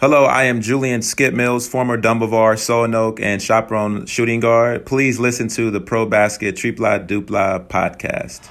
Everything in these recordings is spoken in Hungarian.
Hello, I am Julian Skip Mills, former Dumbovar, Soanoke, and Chaperone shooting guard. Please listen to the Pro Basket Tripla Dupla podcast.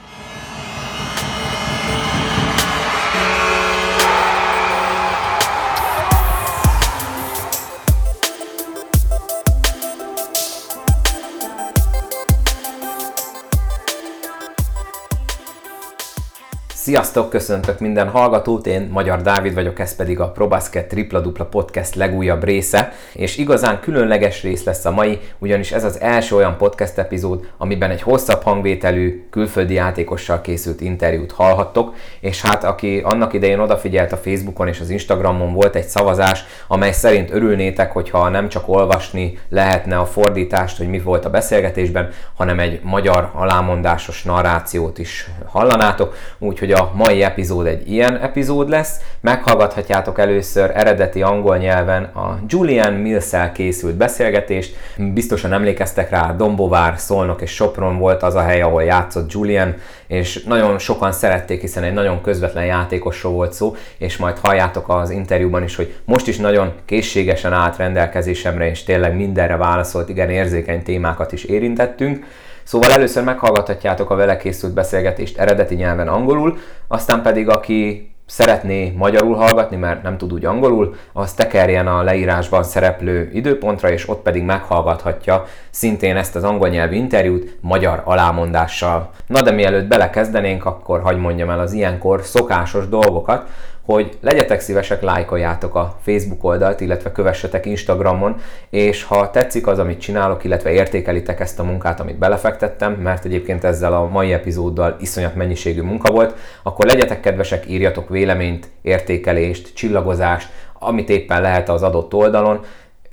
Sziasztok, köszöntök minden hallgatót, én Magyar Dávid vagyok, ez pedig a ProBasket Tripla Dupla Podcast legújabb része, és igazán különleges rész lesz a mai, ugyanis ez az első olyan podcast epizód, amiben egy hosszabb hangvételű, külföldi játékossal készült interjút hallhattok, és hát aki annak idején odafigyelt a Facebookon és az Instagramon volt egy szavazás, amely szerint örülnétek, hogyha nem csak olvasni lehetne a fordítást, hogy mi volt a beszélgetésben, hanem egy magyar alámondásos narrációt is hallanátok, úgyhogy a mai epizód egy ilyen epizód lesz. Meghallgathatjátok először eredeti angol nyelven a Julian mills készült beszélgetést. Biztosan emlékeztek rá, Dombovár, Szolnok és Sopron volt az a hely, ahol játszott Julian, és nagyon sokan szerették, hiszen egy nagyon közvetlen játékosról volt szó, és majd halljátok az interjúban is, hogy most is nagyon készségesen állt rendelkezésemre, és tényleg mindenre válaszolt, igen érzékeny témákat is érintettünk. Szóval először meghallgathatjátok a vele készült beszélgetést eredeti nyelven angolul, aztán pedig aki szeretné magyarul hallgatni, mert nem tud úgy angolul, az tekerjen a leírásban szereplő időpontra, és ott pedig meghallgathatja szintén ezt az angol nyelvű interjút magyar alámondással. Na de mielőtt belekezdenénk, akkor hagy mondjam el az ilyenkor szokásos dolgokat, hogy legyetek szívesek, lájkoljátok a Facebook oldalt, illetve kövessetek Instagramon, és ha tetszik az, amit csinálok, illetve értékelitek ezt a munkát, amit belefektettem, mert egyébként ezzel a mai epizóddal iszonyat mennyiségű munka volt, akkor legyetek kedvesek, írjatok véleményt, értékelést, csillagozást, amit éppen lehet az adott oldalon,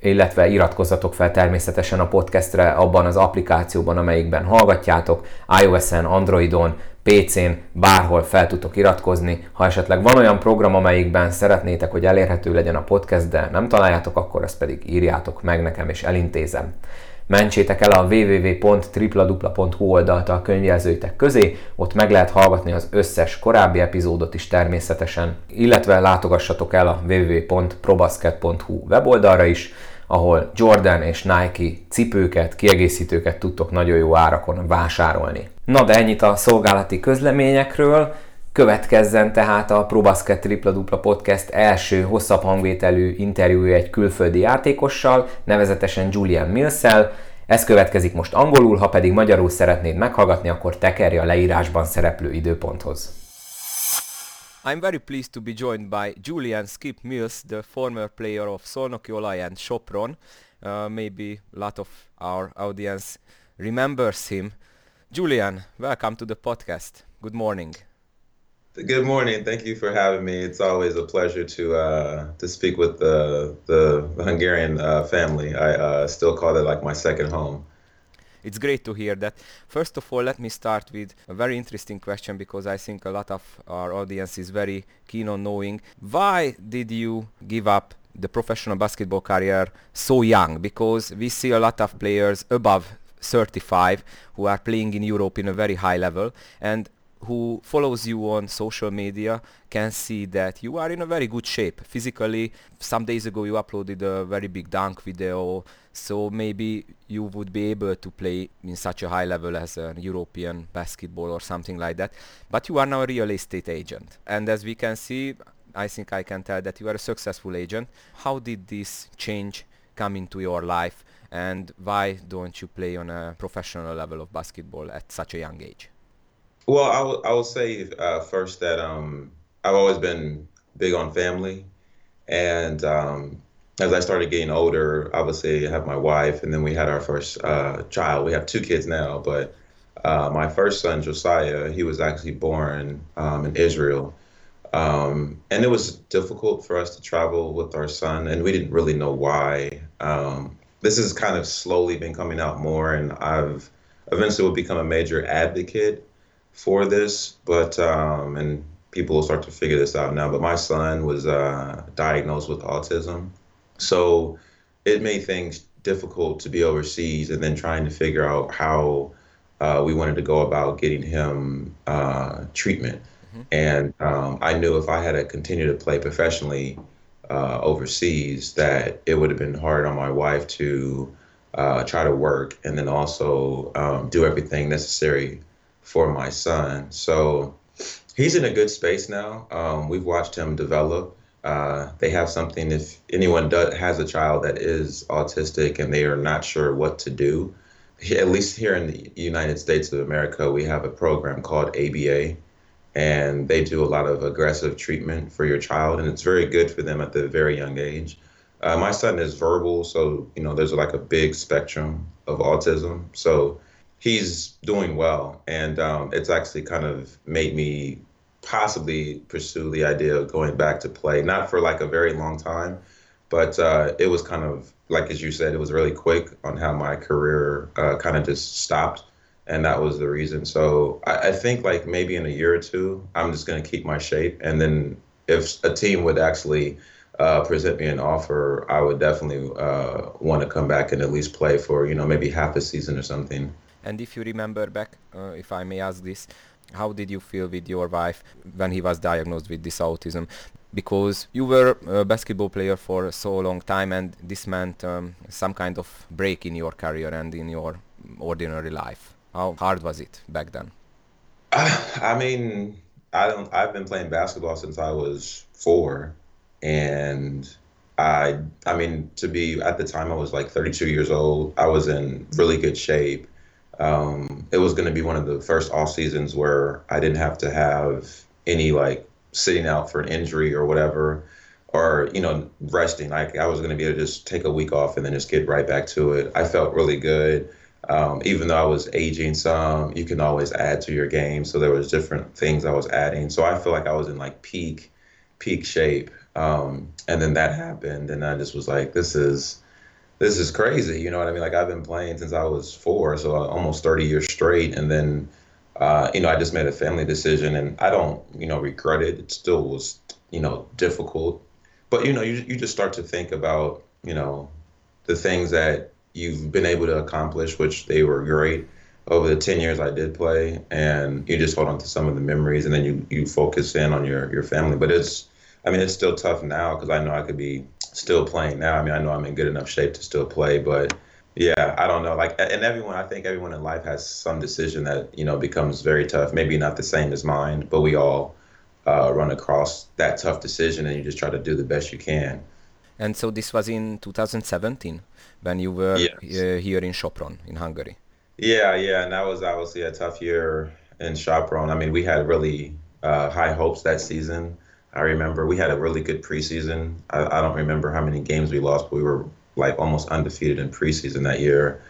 illetve iratkozzatok fel természetesen a podcastre abban az applikációban, amelyikben hallgatjátok, iOS-en, Androidon, PC-n, bárhol fel tudtok iratkozni. Ha esetleg van olyan program, amelyikben szeretnétek, hogy elérhető legyen a podcast, de nem találjátok, akkor ezt pedig írjátok meg nekem, és elintézem. Mentsétek el a www.tripladupla.hu oldalt a könyvjelzőitek közé, ott meg lehet hallgatni az összes korábbi epizódot is természetesen, illetve látogassatok el a www.probasket.hu weboldalra is, ahol Jordan és Nike cipőket, kiegészítőket tudtok nagyon jó árakon vásárolni. Na de ennyit a szolgálati közleményekről, Következzen tehát a ProBasket Tripla Dupla Podcast első hosszabb hangvételű interjúja egy külföldi játékossal, nevezetesen Julian Millsel. Ez következik most angolul, ha pedig magyarul szeretnéd meghallgatni, akkor tekerje a leírásban szereplő időponthoz. I'm very pleased to be joined by Julian Skip Mills, the former player of Olaj and Sopron. Uh, maybe a lot of our audience remembers him. Julian, welcome to the podcast. Good morning. Good morning. Thank you for having me. It's always a pleasure to uh, to speak with the the Hungarian uh, family. I uh, still call it like my second home. It's great to hear that. First of all, let me start with a very interesting question because I think a lot of our audience is very keen on knowing why did you give up the professional basketball career so young? Because we see a lot of players above 35 who are playing in Europe in a very high level and who follows you on social media can see that you are in a very good shape physically. Some days ago you uploaded a very big dunk video, so maybe you would be able to play in such a high level as a European basketball or something like that. But you are now a real estate agent. And as we can see, I think I can tell that you are a successful agent. How did this change come into your life? And why don't you play on a professional level of basketball at such a young age? Well, I will, say uh, first that um, I've always been big on family. And um, as I started getting older, obviously I have my wife, and then we had our first uh, child. We have two kids now, but uh, my first son, Josiah, he was actually born um, in Israel. Um, and it was difficult for us to travel with our son, and we didn't really know why. This has kind of slowly been coming out more, and I've eventually will become a major advocate for this. But um, and people will start to figure this out now. But my son was uh, diagnosed with autism, so it made things difficult to be overseas, and then trying to figure out how uh, we wanted to go about getting him uh, treatment. Mm-hmm. And um, I knew if I had to continue to play professionally, uh, overseas that it would have been hard on my wife to uh, try to work and then also um, do everything necessary for my son. So he's in a good space now. Um, we've watched him develop. Uh, they have something. If anyone does, has a child that is autistic and they are not sure what to do, at least here in the United States of America, we have a program called ABA, and they do a lot of aggressive treatment for your child, and it's very good for them at the very young age. Uh, my son is verbal, so you know there's like a big spectrum of autism. So he's doing well, and um, it's actually kind of made me possibly pursue the idea of going back to play, not for like a very long time, but uh, it was kind of like as you said, it was really quick on how my career uh, kind of just stopped, and that was the reason. So I, I think like maybe in a year or two, I'm just going to keep my shape, and then if a team would actually uh, present me an offer, I would definitely uh, want to come back and at least play for you know maybe half a season or something. And if you remember back, uh, if I may ask this, how did you feel with your wife when he was diagnosed with this autism? Because you were a basketball player for so long time, and this meant um, some kind of break in your career and in your ordinary life. How hard was it back then? I mean, I don't. I've been playing basketball since I was four, and I. I mean, to be at the time I was like 32 years old. I was in really good shape um, it was going to be one of the first off seasons where I didn't have to have any like sitting out for an injury or whatever, or you know resting. Like I was going to be able to just take a week off and then just get right back to it. I felt really good. Um, even though I was aging some, you can always add to your game. So there was different things I was adding. So I feel like I was in like peak, peak shape. Um, and then that happened, and I just was like, this is this is crazy. You know what I mean? Like I've been playing since I was four, so almost 30 years straight. And then, uh, you know, I just made a family decision and I don't, you know, regret it. It still was, you know, difficult. But, you know, you, you just start to think about, you know, the things that you've been able to accomplish, which they were great over the 10 years I did play. And you just hold on to some of the memories and then you, you focus in on your, your family. But it's, I mean, it's still tough now because I know I could be still playing now. I mean, I know I'm in good enough shape to still play, but yeah, I don't know. Like, and everyone, I think everyone in life has some decision that you know becomes very tough. Maybe not the same as mine, but we all uh, run across that tough decision, and you just try to do the best you can. And so this was in 2017 when you were yes. uh, here in Sopron in Hungary. Yeah, yeah, and that was obviously a tough year in Sopron. I mean, we had really uh, high hopes that season. I remember we had a really good preseason. I, I, don't remember how many games we lost, but we were like almost undefeated in preseason that year.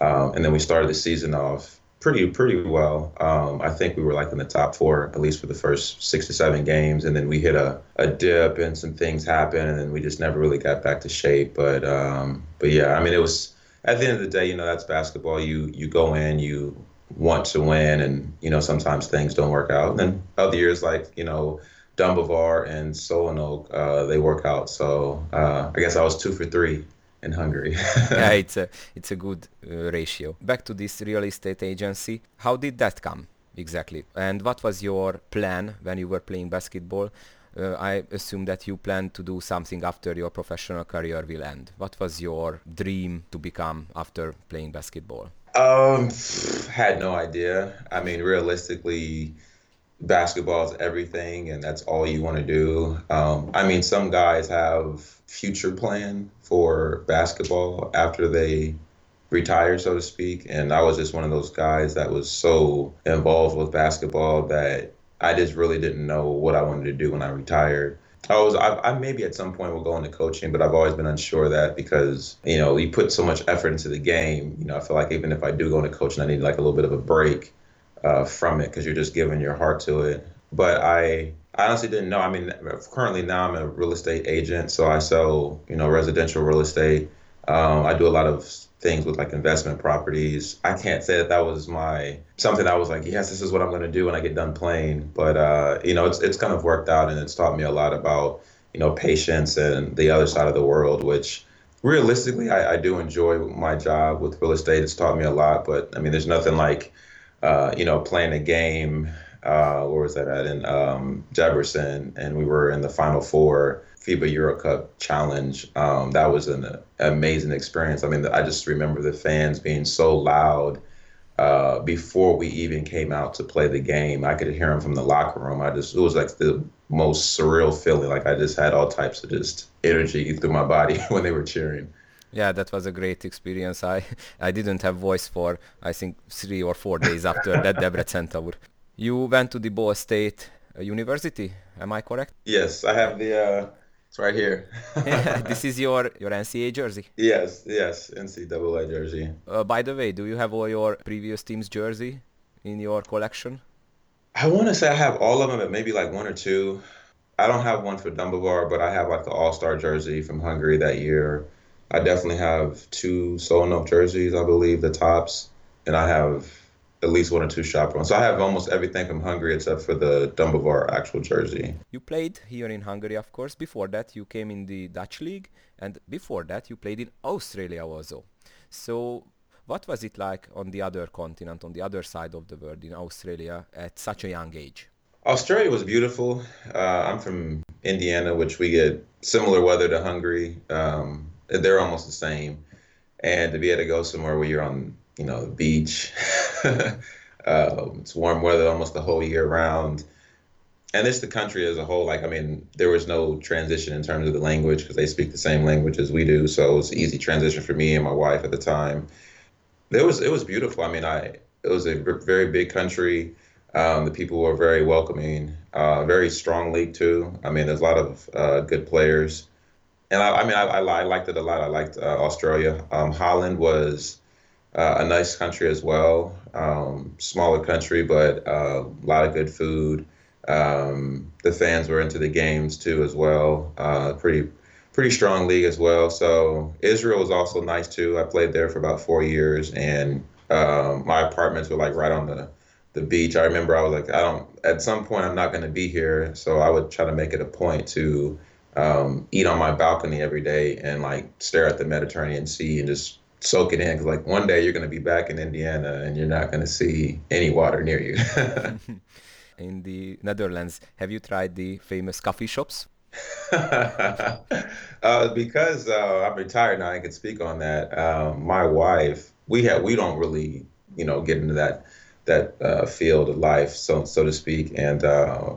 Um, and then we started the season off pretty pretty well. Um, I think we were like in the top four at least for the first six to seven games, and then we hit a, a dip and some things happened, and then we just never really got back to shape. But um, but yeah, I mean it was at the end of the day, you know, that's basketball. You you go in, you want to win, and you know sometimes things don't work out. And then other years like you know Dumbovar and Solonok, uh, they work out. So uh, I guess I was two for three in Hungary. yeah, it's a it's a good uh, ratio. Back to this real estate agency. How did that come exactly? And what was your plan when you were playing basketball? Uh, I assume that you plan to do something after your professional career will end. What was your dream to become after playing basketball? Um, had no idea. I mean, realistically, basketball is everything and that's all you want to do. Um, I mean, some guys have future plan for basketball after they retire, so to speak. And I was just one of those guys that was so involved with basketball that I just really didn't know what I wanted to do when I retired. I was, I, I maybe at some point will go into coaching, but I've always been unsure of that because, you know, you put so much effort into the game. You know, I feel like even if I do go into coaching, I need like a little bit of a break uh, from it because you're just giving your heart to it. But I, I honestly didn't know. I mean, currently now I'm a real estate agent, so I sell you know residential real estate. Um, I do a lot of things with like investment properties. I can't say that that was my something I was like, yes, this is what I'm going to do when I get done playing. But uh, you know, it's it's kind of worked out, and it's taught me a lot about you know patience and the other side of the world, which realistically I, I do enjoy my job with real estate. It's taught me a lot, but I mean, there's nothing like uh, you know, playing a game. Uh, where was that at in um, Jefferson, and we were in the Final Four, FIBA Euro Cup challenge. Um, that was an, amazing experience. I mean, I just remember the fans being so loud uh, before we even came out to play the game. I could hear them from the locker room. I just, it was like the most surreal feeling. Like I just had all types of just energy through my body when they were cheering. Yeah, that was a great experience. I, I didn't have voice for, I think, three or four days after that Debrecen tour. You went to the Ball State uh, University, am I correct? Yes, I have the, uh, it's right here. this is your, your NCAA jersey? Yes, yes, NCAA jersey. Uh, by the way, do you have all your previous team's jersey in your collection? I want to say I have all of them, but maybe like one or two. I don't have one for Dumbarvar, but I have like the All Star jersey from Hungary that year. I definitely have two Solonov jerseys, I believe, the tops, and I have at least one or two chaperones. So I have almost everything from Hungary except for the Dumbarvar actual jersey. You played here in Hungary, of course. Before that, you came in the Dutch league, and before that, you played in Australia also. So what was it like on the other continent, on the other side of the world, in Australia, at such a young age? Australia was beautiful. Uh, I'm from Indiana, which we get similar weather to Hungary. Um, they're almost the same. And to be able to go somewhere where you're on you know, the beach. um, it's warm weather almost the whole year round. And it's the country as a whole. Like, I mean, there was no transition in terms of the language because they speak the same language as we do. So it was an easy transition for me and my wife at the time. It was it was beautiful. I mean, I it was a very big country. Um, the people were very welcoming. Uh, very strong league too. I mean, there's a lot of uh, good players, and I, I mean, I, I, I, liked it a lot. I liked uh, Australia. Um, Holland was uh, a nice country as well. Um, smaller country, but uh, a lot of good food. Um, the fans were into the games too as well. Uh, pretty pretty strong league as well. So Israel is also nice too. I played there for about four years, and um, my apartments were like right on the the beach. I remember I was like, I don't. At some point, I'm not going to be here, so I would try to make it a point to um, eat on my balcony every day and like stare at the Mediterranean Sea and just soak it in because like one day you're going to be back in Indiana and you're not going to see any water near you. in the Netherlands, have you tried the famous coffee shops? uh, because uh, I'm retired now, I can speak on that. Um, my wife, we have we don't really, you know, get into that that uh, field of life, so so to speak. And uh,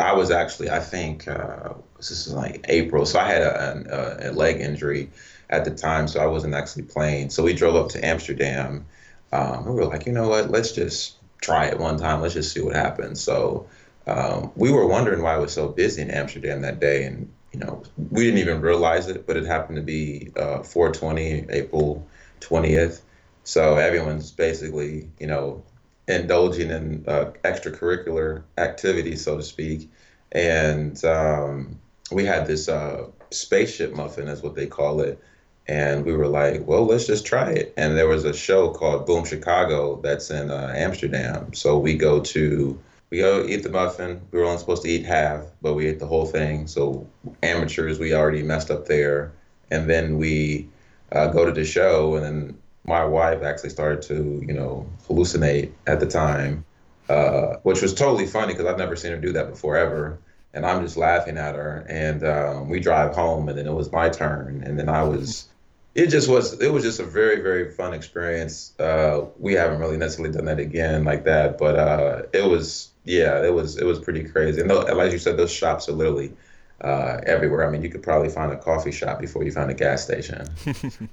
I was actually, I think, uh, this is like April, so I had a, a, a leg injury at the time, so I wasn't actually playing. So we drove up to Amsterdam. Um, we were like, you know what? Let's just try it one time. Let's just see what happens. So um, we were wondering why it was so busy in Amsterdam that day, and you know, we didn't even realize it, but it happened to be uh, 420, April 20th. So everyone's basically, you know, indulging in uh, extracurricular activities, so to speak. And um, we had this uh, spaceship muffin, is what they call it, and we were like, well, let's just try it. And there was a show called Boom Chicago that's in uh, Amsterdam. So we go to we go eat the muffin. We were only supposed to eat half, but we ate the whole thing. So amateurs, we already messed up there. And then we uh, go to the show, and then my wife actually started to, you know, hallucinate at the time, uh, which was totally funny because I've never seen her do that before ever and I'm just laughing at her. And um, we drive home, and then it was my turn, and then I was it just was it was just a very very fun experience. Uh, we haven't really necessarily done that again like that but uh, it was yeah it was it was pretty crazy. And like you said those shops are literally uh, everywhere. I mean you could probably find a coffee shop before you find a gas station.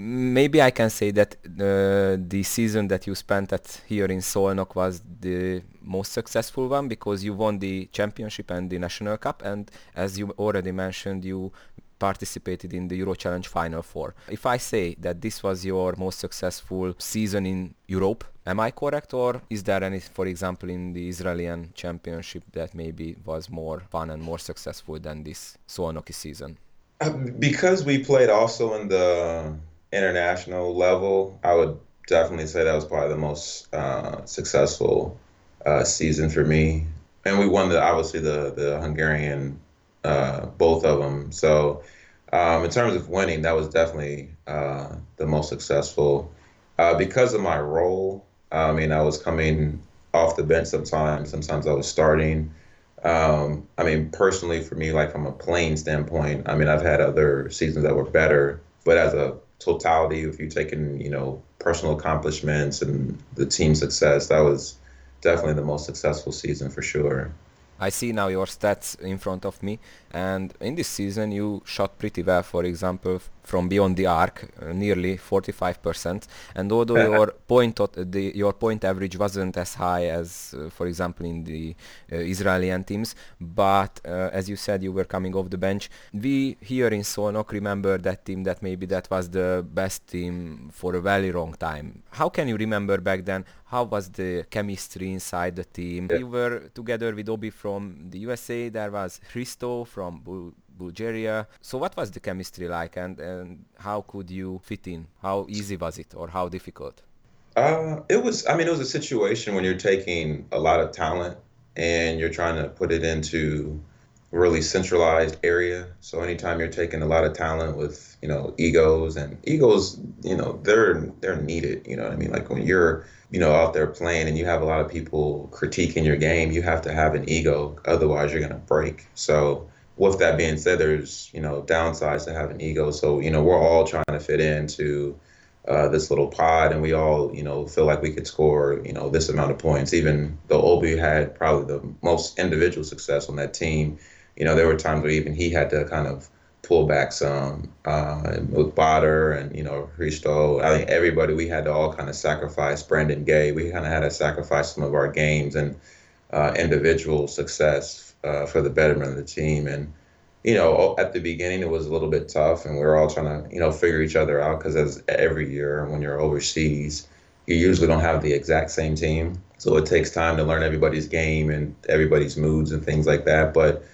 Maybe i can say that uh, the season that you spent at here in Szolnok was the most successful one because you won the championship and the national cup. And as you already mentioned you participated in the Euro Challenge Final Four. If I say that this was your most successful season in Europe, am I correct or is there any, for example, in the Israeli Championship that maybe was more fun and more successful than this Szolnoki season? Uh, because we played also in the international level, I would definitely say that was probably the most uh, successful uh, season for me. And we won the obviously the the Hungarian uh, both of them. So um, in terms of winning, that was definitely uh, the most successful. Uh, because of my role, I mean, I was coming off the bench sometimes. Sometimes I was starting. Um, I mean, personally, for me, like from a playing standpoint, I mean, I've had other seasons that were better, but as a totality, if you're taking, you know, personal accomplishments and the team success, that was definitely the most successful season for sure. I see now your stats in front of me, and in this season you shot pretty well. For example, from beyond the arc, uh, nearly 45%. And although your point the, your point average wasn't as high as, uh, for example, in the uh, Israeli teams, but uh, as you said, you were coming off the bench. We here in Szolnok remember that team that maybe that was the best team for a very long time. How can you remember back then? How was the chemistry inside the team? Yeah. You were together with Obi from the USA. There was Hristo from Bu- Bulgaria. So what was the chemistry like, and and how could you fit in? How easy was it, or how difficult? Uh, it was. I mean, it was a situation when you're taking a lot of talent and you're trying to put it into really centralized area. So anytime you're taking a lot of talent with you know egos and egos, you know they're they're needed. You know what I mean? Like when you're you know out there playing and you have a lot of people critiquing your game, you have to have an ego. Otherwise, you're gonna break. So with that being said, there's you know downsides to having ego. So you know we're all trying to fit into uh, this little pod, and we all you know feel like we could score you know this amount of points. Even though Obi had probably the most individual success on that team, you know there were times where even he had to kind of pull back some uh, with Bader and you know Hristo. I think everybody we had to all kind of sacrifice. Brandon Gay, we kind of had to sacrifice some of our games and uh, individual success uh, for the betterment of the team. And you know, at the beginning it was a little bit tough, and we were all trying to you know figure each other out because as every year when you're overseas, you usually don't have the exact same team, so it takes time to learn everybody's game and everybody's moods and things like that. But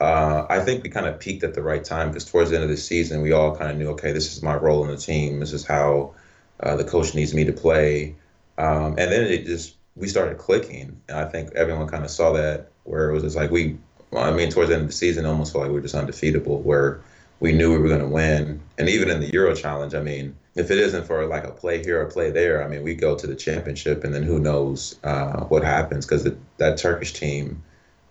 uh, I think we kind of peaked at the right time because towards the end of the season, we all kind of knew, okay, this is my role in the team. This is how uh, the coach needs me to play. Um, and then it just we started clicking, and I think everyone kind of saw that where it was just like we, I mean, towards the end of the season, almost felt like we were just undefeatable, where we knew we were going to win. And even in the Euro Challenge, I mean, if it isn't for like a play here or play there, I mean, we go to the championship, and then who knows uh, what happens because that Turkish team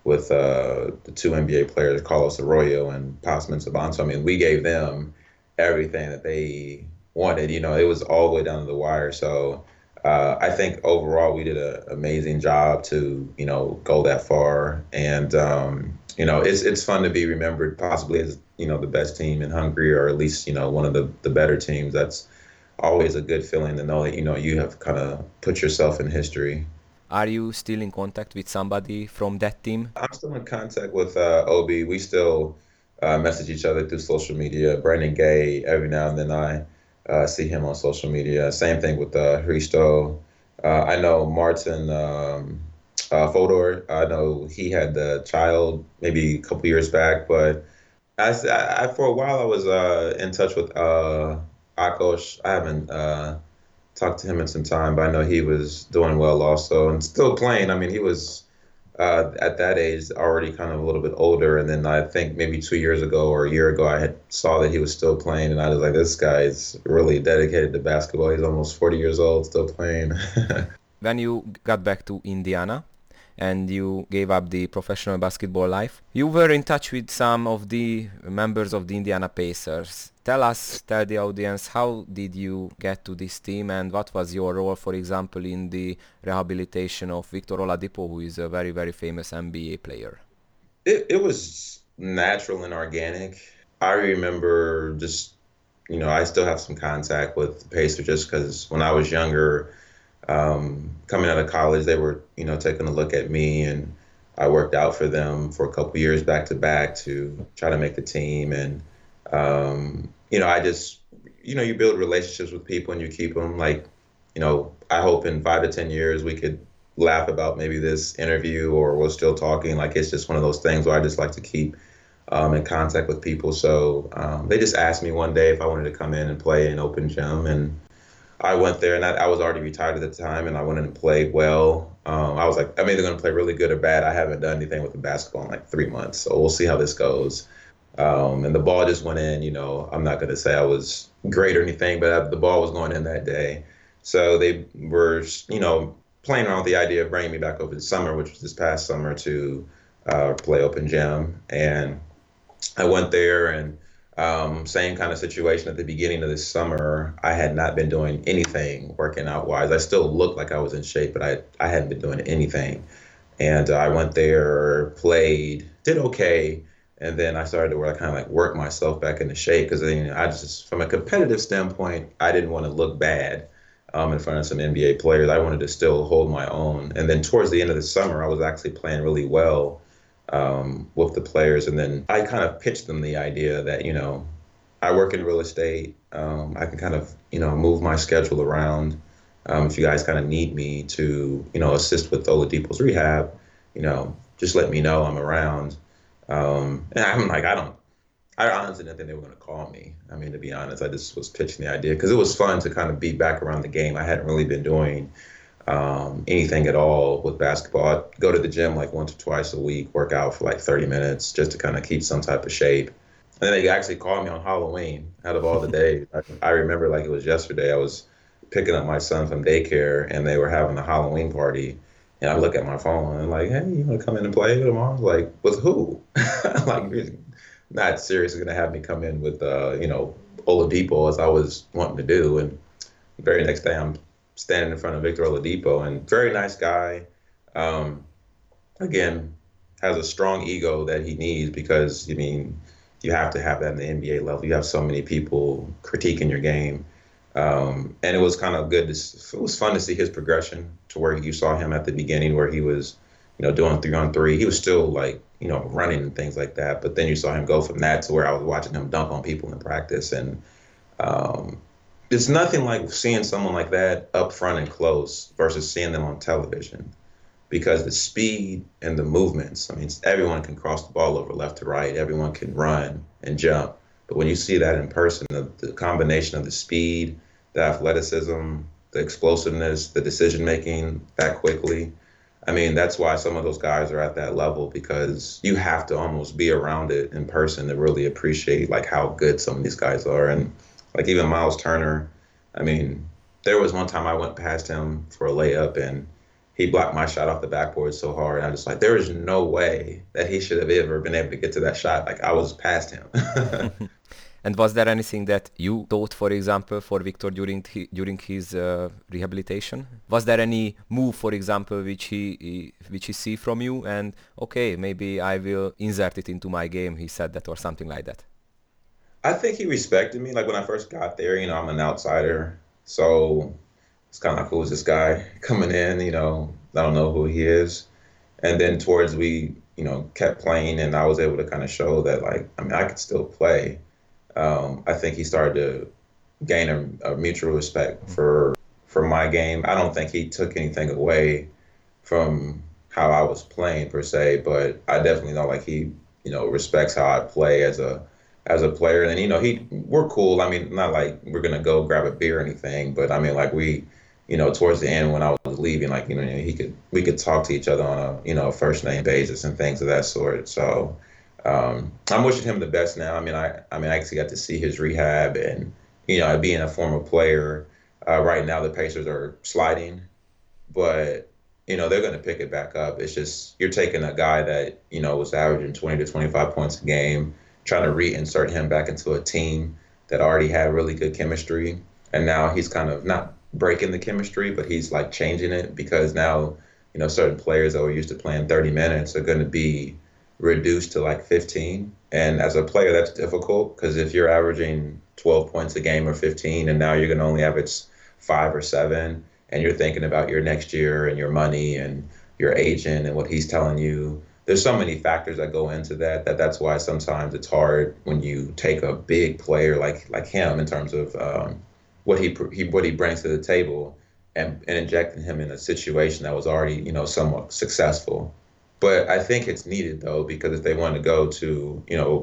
with uh, the two NBA players, Carlos Arroyo and Pasman Sabanto, I mean, we gave them everything that they wanted. You know, it was all the way down to the wire. So uh, I think overall we did an amazing job to you know go that far, and um, you know it's it's fun to be remembered possibly as you know the best team in Hungary or at least you know one of the the better teams. That's always a good feeling to know that you know you have kind of put yourself in history. Are you still in contact with somebody from that team? I'm still in contact with uh, Obi. We still uh, message each other through social media. Brandon Gay, every now and then I uh, see him on social media. Same thing with uh, Hristo. Uh, I know Martin um, uh, Fodor. I know he had the child maybe a couple years back, but I, I, for a while I was uh, in touch with uh, Akos. I haven't uh, talked to him in some time, but I know he was doing well also and still playing. I mean, he was uh, at that age already kind of a little bit older. And then I think maybe two years ago or a year ago, I had saw that he was still playing, and I was like, this guy is really dedicated to basketball. He's almost 40 years old, still playing. when you got back to Indiana, and you gave up the professional basketball life. You were in touch with some of the members of the Indiana Pacers. Tell us, tell the audience, how did you get to this team and what was your role, for example, in the rehabilitation of Victor Oladipo, who is a very, very famous NBA player? It, it was natural and organic. I remember just, you know, I still have some contact with the Pacers just because when I was younger, um, coming out of college, they were, you know, taking a look at me and I worked out for them for a couple years back to back to try to make the team. And, um, you know, I just, you know, you build relationships with people and you keep them like, you know, I hope in five to 10 years we could laugh about maybe this interview or we're still talking. Like it's just one of those things where I just like to keep um, in contact with people. So um, they just asked me one day if I wanted to come in and play an open gym. And I went there and I, I, was already retired at the time, and I went in and played well. Um, I was like, I'm either going to play really good or bad. I haven't done anything with the basketball in like three months, so we'll see how this goes. Um, and the ball just went in. You know, I'm not going to say I was great or anything, but I, the ball was going in that day. So they were, you know, playing around with the idea of bringing me back over the summer, which was this past summer, to uh, play open gym, and I went there and um, same kind of situation at the beginning of this summer. I had not been doing anything working out wise. I still looked like I was in shape, but I, I hadn't been doing anything. And I went there, played, did okay. And then I started to kind of like work myself back into shape because you know, I just, from a competitive standpoint, I didn't want to look bad um, in front of some NBA players. I wanted to still hold my own. And then towards the end of the summer, I was actually playing really well um, with the players. And then I kind of pitched them the idea that, you know, I work in real estate. Um, I can kind of, you know, move my schedule around. Um, if you guys kind of need me to, you know, assist with Oladipo's rehab, you know, just let me know I'm around. Um, and I'm like, I don't, I honestly didn't think they were going to call me. I mean, to be honest, I just was pitching the idea because it was fun to kind of be back around the game. I hadn't really been doing um, anything at all with basketball. I'd go to the gym like once or twice a week, work out for like 30 minutes just to kind of keep some type of shape. And then they actually called me on Halloween out of all the days. I, I remember like it was yesterday. I was picking up my son from daycare and they were having a Halloween party. And I look at my phone and like, hey, you want to come in and play tomorrow? Like, with who? like, not seriously going to have me come in with, uh, you know, Oladipo as I was wanting to do. And the very next day, I'm standing in front of Victor Oladipo, and very nice guy. Um, again, has a strong ego that he needs because I mean, you have to have that in the NBA level. You have so many people critiquing your game, um, and it was kind of good. To, it was fun to see his progression to where you saw him at the beginning, where he was, you know, doing three on three. He was still like, you know, running and things like that. But then you saw him go from that to where I was watching him dunk on people in practice, and um, it's nothing like seeing someone like that up front and close versus seeing them on television because the speed and the movements i mean everyone can cross the ball over left to right everyone can run and jump but when you see that in person the, the combination of the speed the athleticism the explosiveness the decision making that quickly i mean that's why some of those guys are at that level because you have to almost be around it in person to really appreciate like how good some of these guys are and like even Miles Turner. I mean, there was one time I went past him for a layup and he blocked my shot off the backboard so hard. And I'm just like, there is no way that he should have ever been able to get to that shot. Like I was past him. and was there anything that you taught, for example, for Victor during during his uh, rehabilitation? Was there any move, for example, which he, he which he see from you and okay, maybe I will insert it into my game? He said that or something like that. I think he respected me. Like when I first got there, you know, I'm an outsider. So it's kind of like, who's this guy coming in? You know, I don't know who he is. And then towards we, you know, kept playing and I was able to kind of show that, like, I mean, I could still play. Um, I think he started to gain a, a mutual respect for for my game. I don't think he took anything away from how I was playing per se, but I definitely know like he, you know, respects how I play as a as a player. And you know, he we're cool. I mean, not like we're gonna go grab a beer or anything, but I mean, like we, you know, towards the end when I was leaving, like you know, he could we could talk to each other on a you know first name basis and things of that sort. So um, I'm wishing him the best now. I mean, I I mean, I actually got to see his rehab, and you know, being a former player, uh, right now the Pacers are sliding, but you know they're going to pick it back up. It's just you're taking a guy that you know was averaging 20 to 25 points a game trying to reinsert him back into a team that already had really good chemistry. And now he's kind of not breaking the chemistry, but he's like changing it because now, you know, certain players that were used to playing 30 minutes are going to be reduced to like 15. And as a player, that's difficult because if you're averaging 12 points a game or 15, and now you're going to only average five or seven, and you're thinking about your next year and your money and your agent and what he's telling you there's so many factors that go into that that that's why sometimes it's hard when you take a big player like like him in terms of um, what he, he what he brings to the table and, and injecting him in a situation that was already you know somewhat successful. But I think it's needed though because if they want to go to you know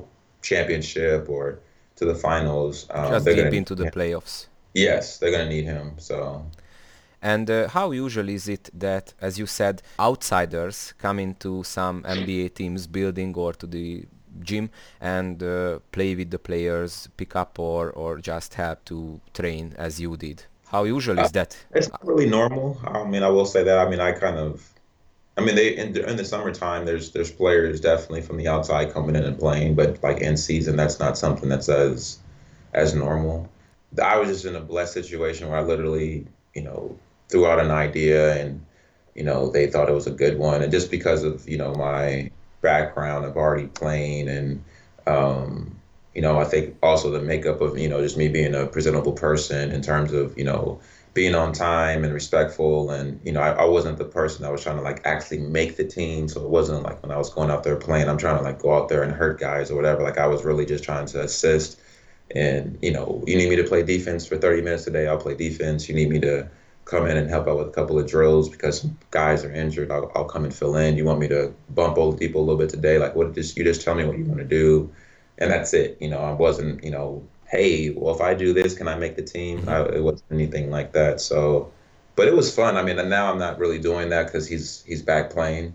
championship or to the finals, um, just deep into the playoffs. Yes, they're gonna need him. So and uh, how usually is it that, as you said, outsiders come into some NBA teams building or to the gym and uh, play with the players, pick up or, or just help to train as you did? How usual uh, is that? It's not really normal. I mean, I will say that. I mean, I kind of, I mean, they in, in the summertime, there's there's players definitely from the outside coming in and playing, but like in season, that's not something that's as as normal. I was just in a blessed situation where I literally, you know, threw out an idea and, you know, they thought it was a good one, and just because of you know my background of already playing and, um, you know, I think also the makeup of you know just me being a presentable person in terms of you know being on time and respectful. And you know I, I, wasn't the person that was trying to like actually make the team. So it wasn't like when i was going out there playing i'm trying to like go out there and hurt guys or whatever. Like i was really just trying to assist. And you know you need me to play defense for 30 minutes a day i'll play defense. You need me to come in and help out with a couple of drills because guys are injured i'll, I'll come and fill in. You want me to bump old people a little bit today? Like what just you just tell me what you want to do. And that's it. You know i wasn't you know hey, well, if I do this, can I make the team? Mm-hmm. I, it wasn't anything like that. So, but it was fun. I mean, and now I'm not really doing that because he's he's back playing.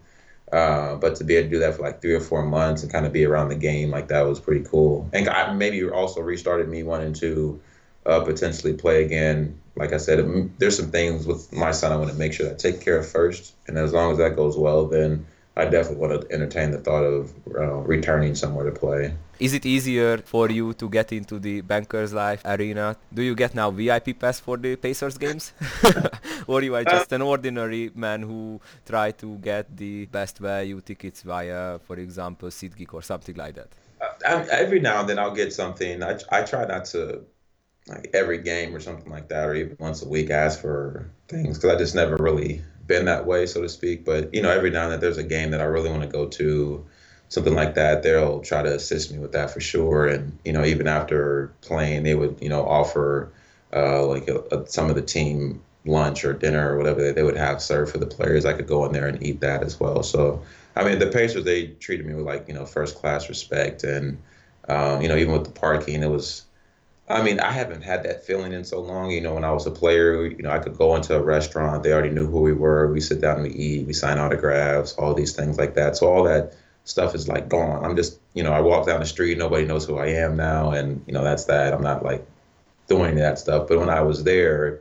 Uh, but to be able to do that for like three or four months and kind of be around the game like that was pretty cool. And I, maybe also restarted me wanting to uh, potentially play again. Like I said, there's some things with my son I want to make sure I take care of first. And as long as that goes well, then I definitely want to entertain the thought of uh, returning somewhere to play. Is it easier for you to get into the Bankers Life arena? Do you get now VIP pass for the Pacers games? or you are just an ordinary man who try to get the best value tickets via, for example, SeatGeek or something like that? Uh, every now and then I'll get something. I, I try not to like every game or something like that, or even once a week ask for things because I just never really been that way, so to speak. But you know, every now and then there's a game that I really want to go to, something like that. They'll try to assist me with that for sure. And you know, even after playing, they would you know offer uh, like a, a, some of the team lunch or dinner or whatever they would have served for the players. I could go in there and eat that as well. So I mean, the Pacers they treated me with like you know first class respect, and um, you know even with the parking, it was I mean, I haven't had that feeling in so long. You know, when I was a player, you know, I could go into a restaurant, they already knew who we were. We sit down and we eat, we sign autographs, all these things like that. So all that stuff is like gone. I'm just, you know, I walk down the street, nobody knows who I am now, and you know, that's that. I'm not like doing that stuff. But when I was there,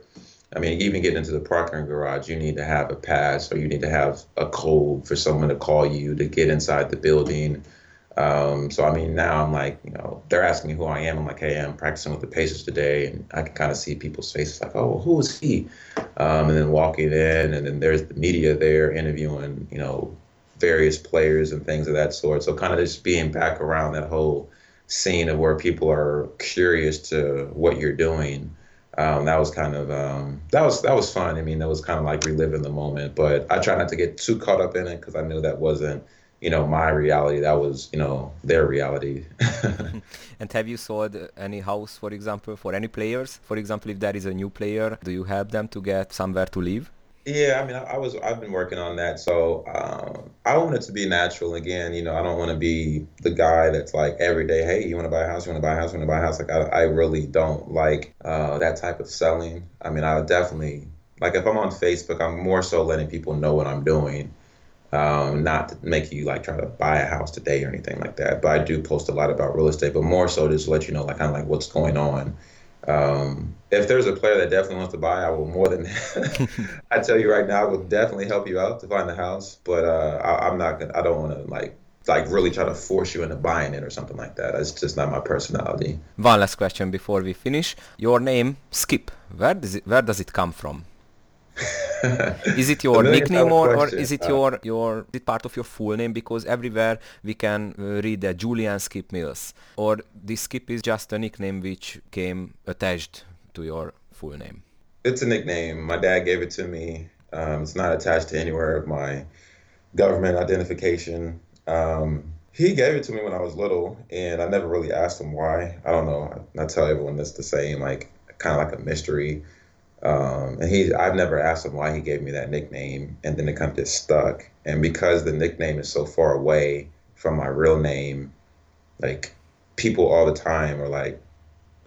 I mean, even getting into the parking garage, you need to have a pass or you need to have a code for someone to call you to get inside the building. Um, so I mean, now I'm like, you know, they're asking me who I am. I'm like, hey, I'm practicing with the Pacers today, and I can kind of see people's faces, like, oh, who is he? Um, and then walking in, and then there's the media there interviewing, you know, various players and things of that sort. So kind of just being back around that whole scene of where people are curious to what you're doing. Um, that was kind of um, that was that was fun. I mean, that was kind of like reliving the moment. But I try not to get too caught up in it because I knew that wasn't you know my reality that was you know their reality and have you sold any house for example for any players for example if there is a new player do you help them to get somewhere to live yeah i mean i, was i've been working on that so um, i want it to be natural again you know i don't want to be the guy that's like every day hey you want to buy a house you want to buy a house you want to buy a house like i, I really don't like uh, that type of selling i mean i definitely like if i'm on facebook i'm more so letting people know what i'm doing um, not to make you like try to buy a house today or anything like that. But I do post a lot about real estate, but more so just let you know like kind of like what's going on. Um, if there's a player that definitely wants to buy, I will more than I tell you right now, I will definitely help you out to find the house. But uh, I, I'm not gonna. I don't want to like like really try to force you into buying it or something like that. It's just not my personality. One last question before we finish. Your name, Skip. Where does it Where does it come from? is it your nickname or, or, is it uh, your your is it part of your full name? Because everywhere we can uh, read that Julian Skip Mills, or this Skip is just a nickname which came attached to your full name. It's a nickname. My dad gave it to me. Um, it's not attached to anywhere of my government identification. Um, he gave it to me when I was little, and I never really asked him why. I don't know. I, I tell everyone this the same, like kind of like a mystery. Um, and he, I've never asked him why he gave me that nickname, and then it kind of just stuck. And because the nickname is so far away from my real name, like people all the time are like,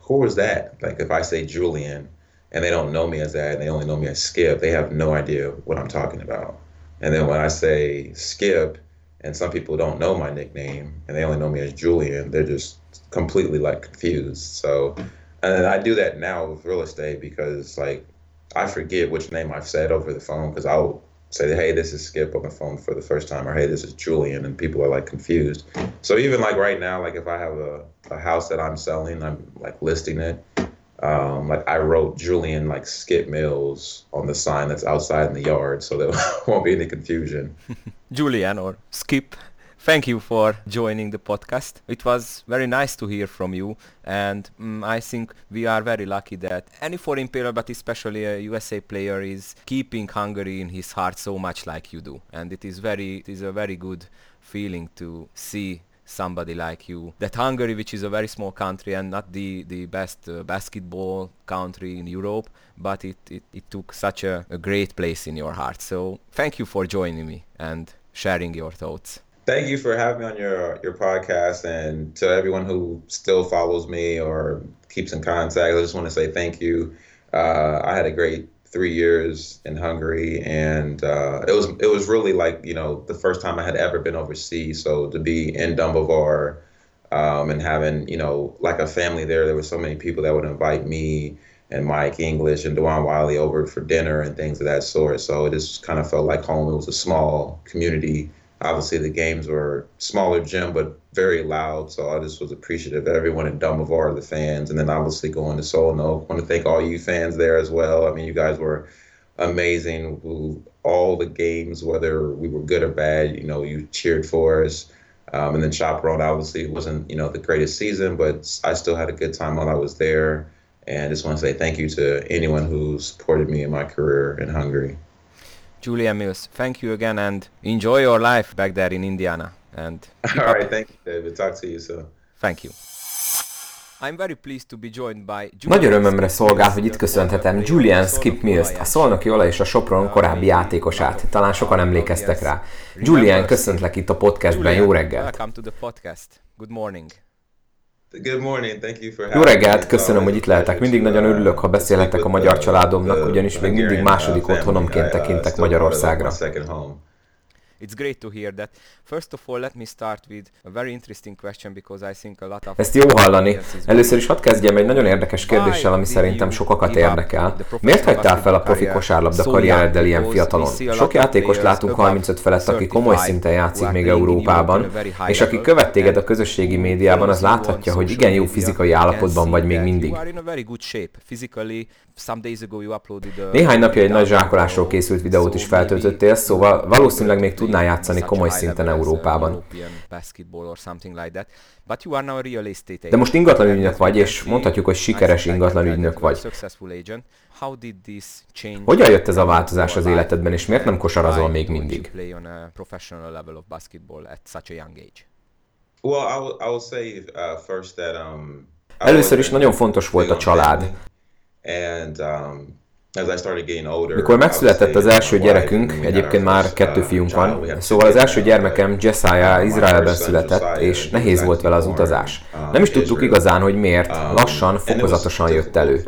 "Who is that?" Like if I say Julian, and they don't know me as that, and they only know me as Skip, they have no idea what I'm talking about. And then when I say Skip, and some people don't know my nickname, and they only know me as Julian, they're just completely like confused. So and I do that now with real estate because like I forget which name I've said over the phone because I'll say, "Hey, this is Skip" on the phone for the first time, or "Hey, this is Julian," and people are like confused. So even like right now, like if I have a, a house that I'm selling, I'm like listing it. Um, like I wrote Julian like Skip Mills on the sign that's outside in the yard, so there won't be any confusion. Julian or Skip thank you for joining the podcast. It was very nice to hear from you, and mm, I think we are very lucky that any foreign player, but especially a USA player, is keeping Hungary in his heart so much like you do, and it is very, it is a very good feeling to see somebody like you. That Hungary, which is a very small country and not the, the best uh, basketball country in Europe, but it, it, it took such a, a great place in your heart. So thank you for joining me and sharing your thoughts thank you for having me on your your podcast and to everyone who still follows me or keeps in contact i just want to say thank you uh, i had a great three years in hungary and uh, it was it was really like you know the first time i had ever been overseas so to be in dumbovar um, and having you know like a family there there were so many people that would invite me and Mike English and Dewan Wiley over for dinner and things of that sort. So it just kind of felt like home. It was a small community obviously the games were smaller gym but very loud so i just was appreciative of everyone in dumbovar the fans and then obviously going to solno want to thank all you fans there as well. I mean you guys were amazing. All the games whether we were good or bad you know you cheered for us. Um, and then chaperone obviously wasn't you know the greatest season but i still had a good time while i was there. And I just want to say thank you to anyone who supported me in my career in hungary Julian Mills, thank you again and enjoy your life back there in Indiana. And all right, thank you, David. Talk to you soon. Thank you. I'm very pleased to be joined by Nagy örömömre szolgál, hogy itt köszönhetem Julian Skip Mills, a Szolnoki Ola és a Sopron korábbi játékosát. Talán sokan emlékeztek rá. Julian, köszöntlek itt a podcastben, jó reggelt! Welcome to the podcast. Good morning. Good morning. Thank you for Jó reggelt, köszönöm, hogy itt lehetek. Mindig nagyon örülök, ha beszélhetek a magyar családomnak, ugyanis még mindig második otthonomként tekintek Magyarországra. It's great to hear that. First of all, let me start with a very interesting question because I think a lot of Ezt jó hallani. Először is hadd kezdjem egy nagyon érdekes kérdéssel, ami szerintem sokakat érdekel. Miért hagytál fel a profi kosárlabda karriereddel ilyen fiatalon? Sok játékost látunk 35 felett, aki komoly szinten játszik még Európában, és aki követ téged a közösségi médiában, az láthatja, hogy igen jó fizikai állapotban vagy még mindig. Néhány napja egy nagy zsákolásról készült videót is feltöltöttél, szóval valószínűleg még tudnál játszani komoly szinten Európában. De most ingatlanügynök vagy, és mondhatjuk, hogy sikeres ingatlanügynök vagy. Hogyan jött ez a változás az életedben, és miért nem kosarazol még mindig? Először is nagyon fontos volt a család. Um, mikor megszületett az első gyerekünk, egyébként már kettő fiunk van, szóval az első gyermekem Jesiah Izraelben született, és nehéz volt vele az utazás. Nem is tudtuk igazán, hogy miért, lassan, fokozatosan jött elő.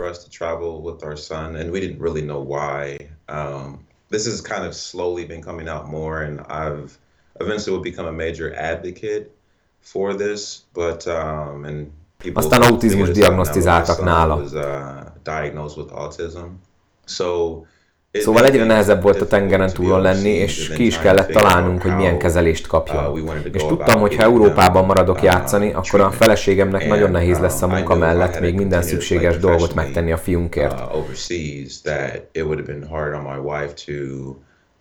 This has kind of slowly been coming out more, and I've eventually will become a major advocate for this, but um, and aztán autizmus diagnosztizáltak nála. Was, uh, diagnosed with autism. Szóval egyre nehezebb volt a tengeren túlon lenni, és ki is kellett találnunk, hogy milyen kezelést kapjon. És tudtam, hogy ha Európában maradok játszani, akkor a feleségemnek nagyon nehéz lesz a munka mellett még minden szükséges dolgot megtenni a fiunkért.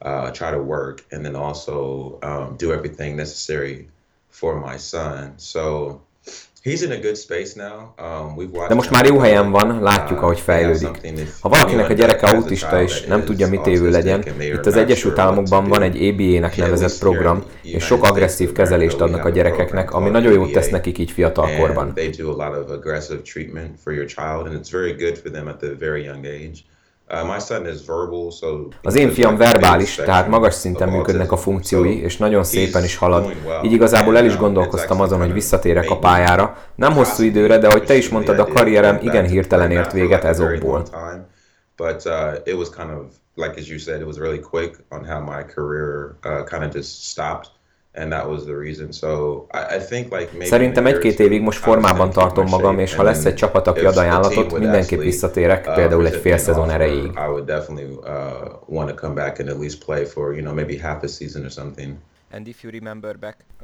Uh, try to work and then also um, do everything necessary for my son. So Um, De most már jó helyen van, látjuk, uh, ahogy fejlődik. Ha valakinek a gyereke autista és nem tudja, mit évő legyen, itt az Egyesült Államokban van egy ABA-nek nevezett program, és sok agresszív kezelést adnak a gyerekeknek, ami nagyon jót tesz nekik így fiatalkorban. Uh, az én fiam verbális, tehát magas szinten működnek a funkciói, és nagyon szépen is halad. Így igazából el is gondolkoztam azon, hogy visszatérek a pályára. Nem hosszú időre, de ahogy te is mondtad, a karrierem igen hirtelen ért véget ez okból. But uh, it was kind of like as you said, it was really quick on how my career uh, kind of just stopped. Szerintem egy-két évig most formában tartom magam, és ha lesz egy csapat, aki ad ajánlatot, mindenképp visszatérek, uh, például egy fél szezon erejéig. Uh,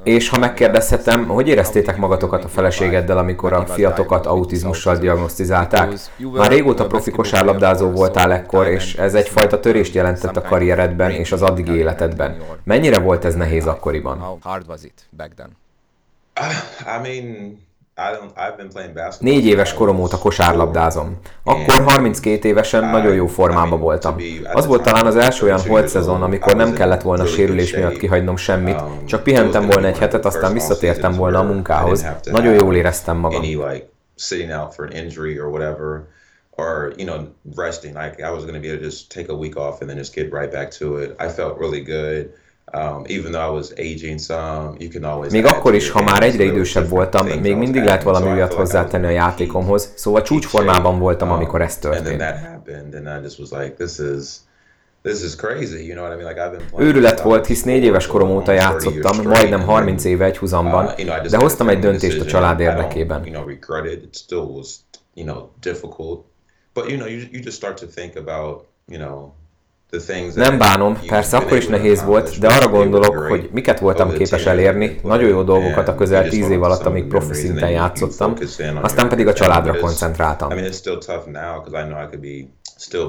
és ha megkérdezhetem, hogy éreztétek magatokat a feleségeddel, amikor a fiatokat autizmussal diagnosztizálták? Már régóta profi kosárlabdázó voltál ekkor, és ez egyfajta törést jelentett a karrieredben és az addigi életedben. Mennyire volt ez nehéz akkoriban? Négy éves korom óta kosárlabdázom. Akkor 32 évesen nagyon jó formában voltam. Az volt talán az első olyan holt szezon, amikor nem kellett volna sérülés miatt kihagynom semmit, um, csak pihentem volna egy hetet, aztán visszatértem volna a munkához. Nagyon jól éreztem magam. or you know resting like i was going to be able to just take a week off and then just get right back to it i felt really good még akkor is, ha már egyre idősebb voltam, még mindig lehet valami újat hozzátenni a játékomhoz, szóval csúcsformában voltam, um, amikor ez történt. Őrület volt, hisz négy éves korom óta játszottam, majdnem 30 éve egy húzamban, uh, de hoztam egy döntést a család érdekében. But you know, you, you just start to think about, you know, nem bánom, persze akkor is nehéz volt, de arra gondolok, hogy miket voltam képes elérni, nagyon jó dolgokat a közel tíz év alatt, amíg profi szinten játszottam, aztán pedig a családra koncentráltam.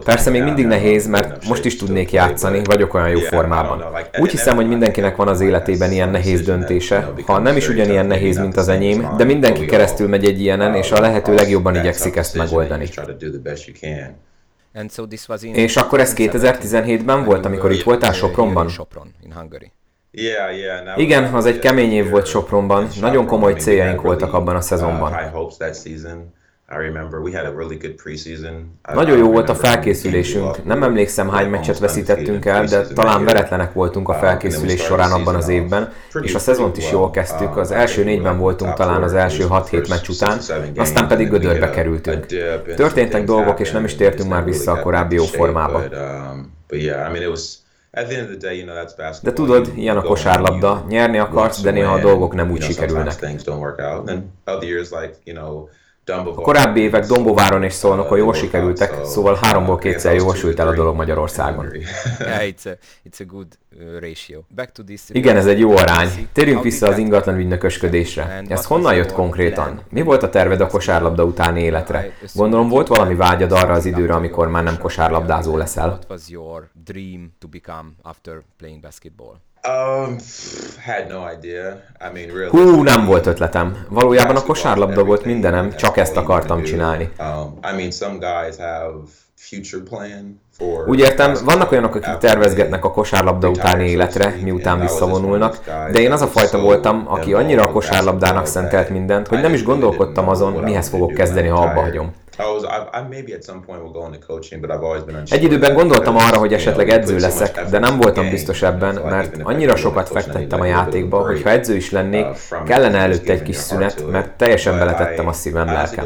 Persze még mindig nehéz, mert most is tudnék játszani, vagyok olyan jó formában. Úgy hiszem, hogy mindenkinek van az életében ilyen nehéz döntése, ha nem is ugyanilyen nehéz, mint az enyém, de mindenki keresztül megy egy ilyenen, és a lehető legjobban igyekszik ezt megoldani. És akkor ez 2017-ben volt, amikor itt voltál Sopronban? Igen, az egy kemény év volt Sopronban, nagyon komoly céljaink voltak abban a szezonban. Nagyon jó volt a felkészülésünk. Nem emlékszem, hány meccset veszítettünk el, de talán veretlenek voltunk a felkészülés során abban az évben, és a szezont is jól kezdtük. Az első négyben voltunk talán az első 6-7 meccs után, aztán pedig gödörbe kerültünk. Történtek dolgok, és nem is tértünk már vissza a korábbi jó formába. De tudod, ilyen a kosárlabda, nyerni akarsz, de néha a dolgok nem úgy sikerülnek. A korábbi évek Dombováron és Szolnokon jól sikerültek, szóval háromból kétszer jól sült el a dolog Magyarországon. Igen, ez egy jó arány. Térjünk vissza az ingatlan ügynökösködésre. Ez honnan jött konkrétan? Mi volt a terved a kosárlabda utáni életre? Gondolom volt valami vágyad arra az időre, amikor már nem kosárlabdázó leszel. Um, had no idea. I mean, really, Hú, nem volt ötletem. Valójában a kosárlabda volt mindenem, csak ezt akartam csinálni. Um, I mean, some guys have future plan úgy értem, vannak olyanok, akik tervezgetnek a kosárlabda utáni életre, miután visszavonulnak, de én az a fajta voltam, aki annyira a kosárlabdának szentelt mindent, hogy nem is gondolkodtam azon, mihez fogok kezdeni, ha abba hagyom. Egy időben gondoltam arra, hogy esetleg edző leszek, de nem voltam biztos ebben, mert annyira sokat fektettem a játékba, hogy ha edző is lennék, uh, kellene előtte egy kis szünet, mert teljesen beletettem a szívem lelkem.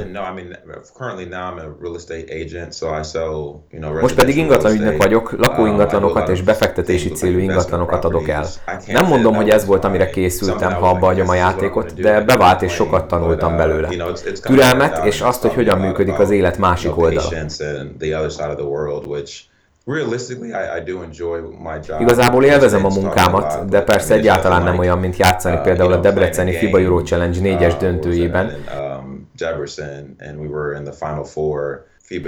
Most pedig ingatlan ügynök vagyok, lakóingatlanokat um, és befektetési célú ingatlanokat adok el. Nem mondom, hogy ez volt, amire készültem, ha abba hagyom a játékot, de bevált és sokat tanultam uh, belőle. Türelmet és azt, hogy hogyan működik az élet másik oldala. Igazából élvezem a munkámat, de persze egyáltalán nem olyan, mint játszani uh, például a Debreceni FIBA Euro Challenge 4-es uh, döntőjében. Um,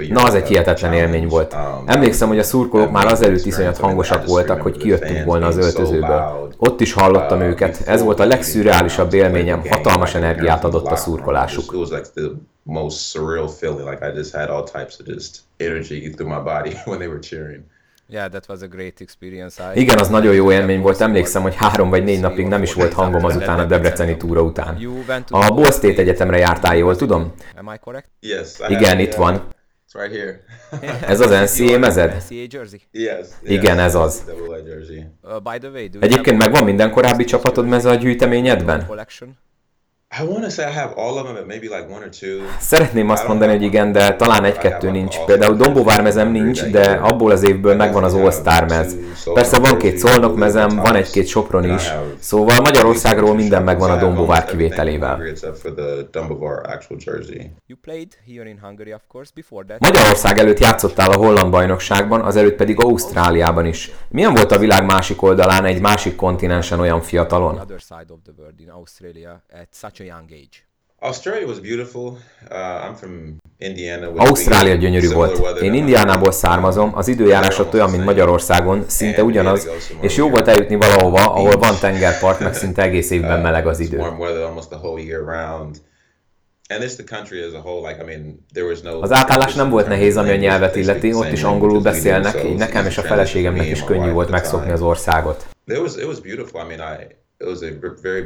Na, az egy hihetetlen élmény volt. Um, Emlékszem, hogy a szurkolók már azelőtt iszonyat hangosak voltak, hogy kijöttünk volna az öltözőből. Ott is hallottam uh, őket, ez volt a legszürreálisabb élményem, hatalmas energiát adott a szurkolásuk most surreal feeling. Like I just had all types of just energy through my body when they were cheering. Yeah, that was a great experience. I Igen, az nagyon jó élmény volt. Emlékszem, hogy három vagy négy napig nem is volt hangom azután a Debreceni túra után. A Ball State Egyetemre jártál, jól tudom? Am I correct? Yes. Igen, itt van. Right here. ez az NCA mezed? NCA jersey? Yes. Igen, ez az. Uh, Egyébként megvan minden korábbi csapatod meze a gyűjteményedben? Szeretném azt mondani, hogy igen, de talán egy-kettő nincs. Például Dombóvár mezem nincs, de abból az évből megvan az All-Star mez. Persze van két Szolnok mezem, van egy-két Sopron is, szóval Magyarországról minden megvan a Dombóvár kivételével. Magyarország előtt játszottál a holland bajnokságban, azelőtt pedig Ausztráliában is. Milyen volt a világ másik oldalán, egy másik kontinensen olyan fiatalon? Australia was beautiful. Uh, I'm from Indiana. Ausztrália gyönyörű volt. Én Indiánából származom, az időjárás ott olyan, mint Magyarországon, szinte ugyanaz, és jó volt eljutni valahova, ahol van tengerpart, meg szinte egész évben meleg az idő. Az átállás nem volt nehéz, ami a nyelvet illeti, ott is angolul beszélnek, így nekem és a feleségemnek is könnyű volt megszokni az országot.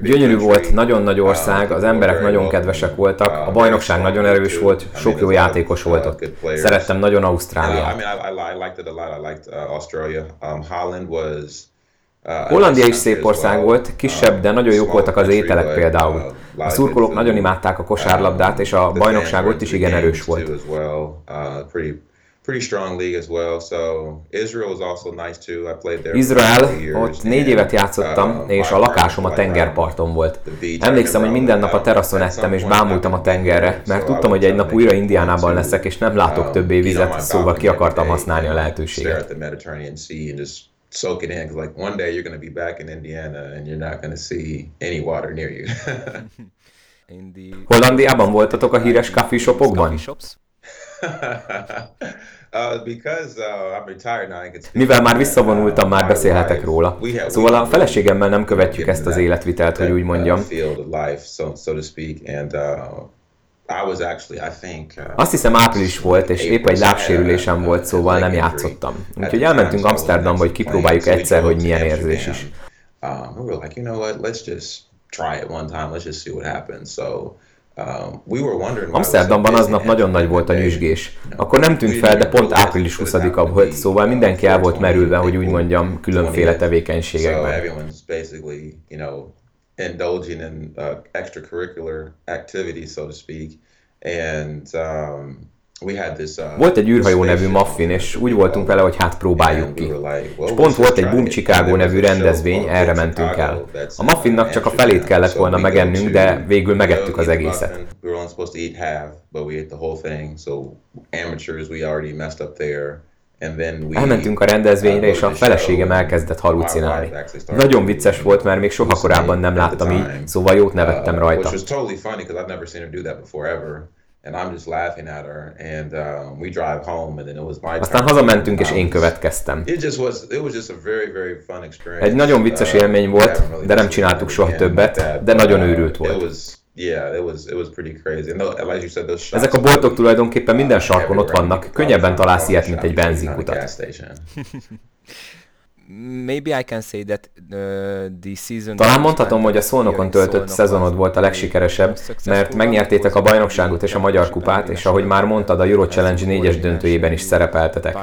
Gyönyörű volt, nagyon nagy ország, az emberek nagyon kedvesek voltak, a bajnokság nagyon erős volt, sok jó játékos volt ott. Szerettem nagyon Ausztráliát. Hollandia is szép ország volt, kisebb, de nagyon jók voltak az ételek például. A szurkolók nagyon imádták a kosárlabdát, és a bajnokság ott is igen erős volt pretty strong league as well. So Israel was also nice too. I played there. Izrael, ott négy évet játszottam, uh, és a lakásom a tengerparton volt. Emlékszem, hogy minden nap a teraszon ettem, és bámultam a tengerre, mert tudtam, hogy egy nap újra Indiánában leszek, és nem látok um, többé vizet, szóval ki akartam használni a lehetőséget. soak it in because like one day you're going to be back in Indiana and you're not going to see any water near you. Hollandiában voltatok a híres coffee shopokban? Uh, uh, Mivel már visszavonultam, már beszélhetek róla. Szóval a feleségemmel nem követjük ezt az életvitelt, hogy úgy uh, mondjam. Azt hiszem április volt, és épp egy lábsérülésem volt, szóval nem játszottam. Úgyhogy elmentünk Amsterdamba, hogy kipróbáljuk egyszer, hogy milyen érzés is. Um, try it one time, let's just see what happens. So Amsterdamban aznap nagyon nagy volt a nyüzsgés. Akkor nem tűnt fel, de pont április 20-a volt, szóval mindenki el volt merülve, hogy úgy mondjam, különféle tevékenységekben. indulging in uh, extracurricular activities, so to speak. And um, volt egy űrhajó nevű Muffin, és úgy voltunk vele, hogy hát próbáljuk ki. És pont volt egy Boom Chicago nevű rendezvény, erre mentünk el. A Muffinnak csak a felét kellett volna megennünk, de végül megettük az egészet. Elmentünk a rendezvényre, és a feleségem elkezdett halucinálni. Nagyon vicces volt, mert még soha korábban nem láttam így, szóval jót nevettem uh, rajta. Aztán hazamentünk, és én következtem. Egy nagyon vicces uh, élmény volt, de nem csináltuk soha többet, de nagyon uh, őrült volt. Ezek a boltok tulajdonképpen minden sarkon ott vannak, könnyebben találsz ilyet, mint egy benzinkutat. Maybe I can say that uh, the season Talán mondhatom, hogy a Szolnokon töltött szezonod volt a legsikeresebb, mert megnyertétek a bajnokságot és a Magyar Kupát, és ahogy már mondtad, a Euro Challenge négyes döntőjében is szerepeltetek.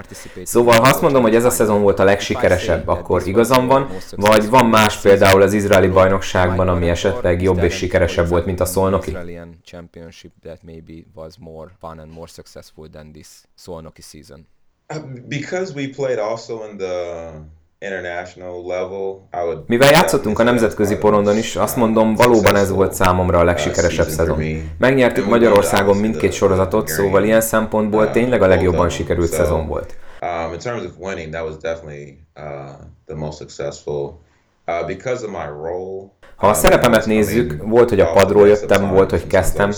Szóval ha azt mondom, hogy ez a szezon volt a legsikeresebb, akkor igazam van, vagy van más például az izraeli bajnokságban, ami esetleg jobb és sikeresebb volt, mint a Szolnoki? Uh, because we played also in the mivel játszottunk a nemzetközi porondon is, azt mondom, valóban ez volt számomra a legsikeresebb szezon. Megnyertük Magyarországon mindkét sorozatot, szóval ilyen szempontból tényleg a legjobban sikerült szezon volt. Uh. Uh, because of my role, ha a szerepemet nézzük, volt, hogy a padról jöttem, volt, hogy kezdtem.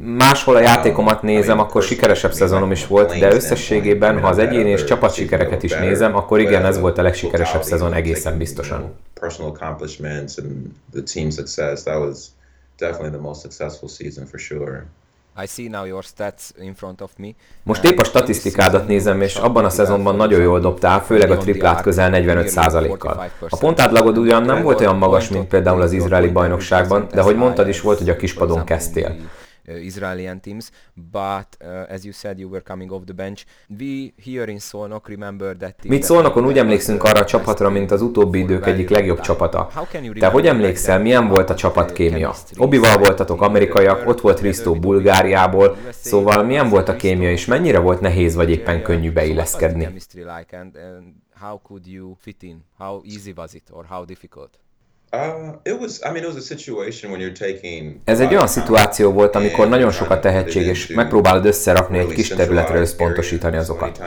Máshol a játékomat nézem, akkor sikeresebb szezonom is volt, de összességében, ha az egyéni és csapat sikereket is nézem, akkor igen, ez volt a legsikeresebb szezon egészen biztosan. Definitely the most successful season for sure. I see now your stats in front of me. Most épp a statisztikádat nézem, és abban a szezonban nagyon jól dobtál, főleg a triplát közel 45%-kal. A pontátlagod ugyan nem volt olyan magas, mint például az izraeli bajnokságban, de hogy mondtad is volt, hogy a kispadon kezdtél. Uh, Israeli teams. But uh, as you said, you were coming off the bench. We here in Szolnok remember that. Mit Szolnokon úgy emlékszünk arra a csapatra, mint az utóbbi idők egyik legjobb csapata. Te hogy emlékszel, milyen volt a csapatkémia? Obival voltatok amerikaiak, ott volt Risto Bulgáriából, szóval milyen volt a kémia, és mennyire volt nehéz vagy éppen könnyű beilleszkedni? How could you fit in? How easy was it, or how difficult? Ez egy olyan szituáció volt, amikor nagyon sok a tehetség, és megpróbálod összerakni egy kis területre összpontosítani azokat.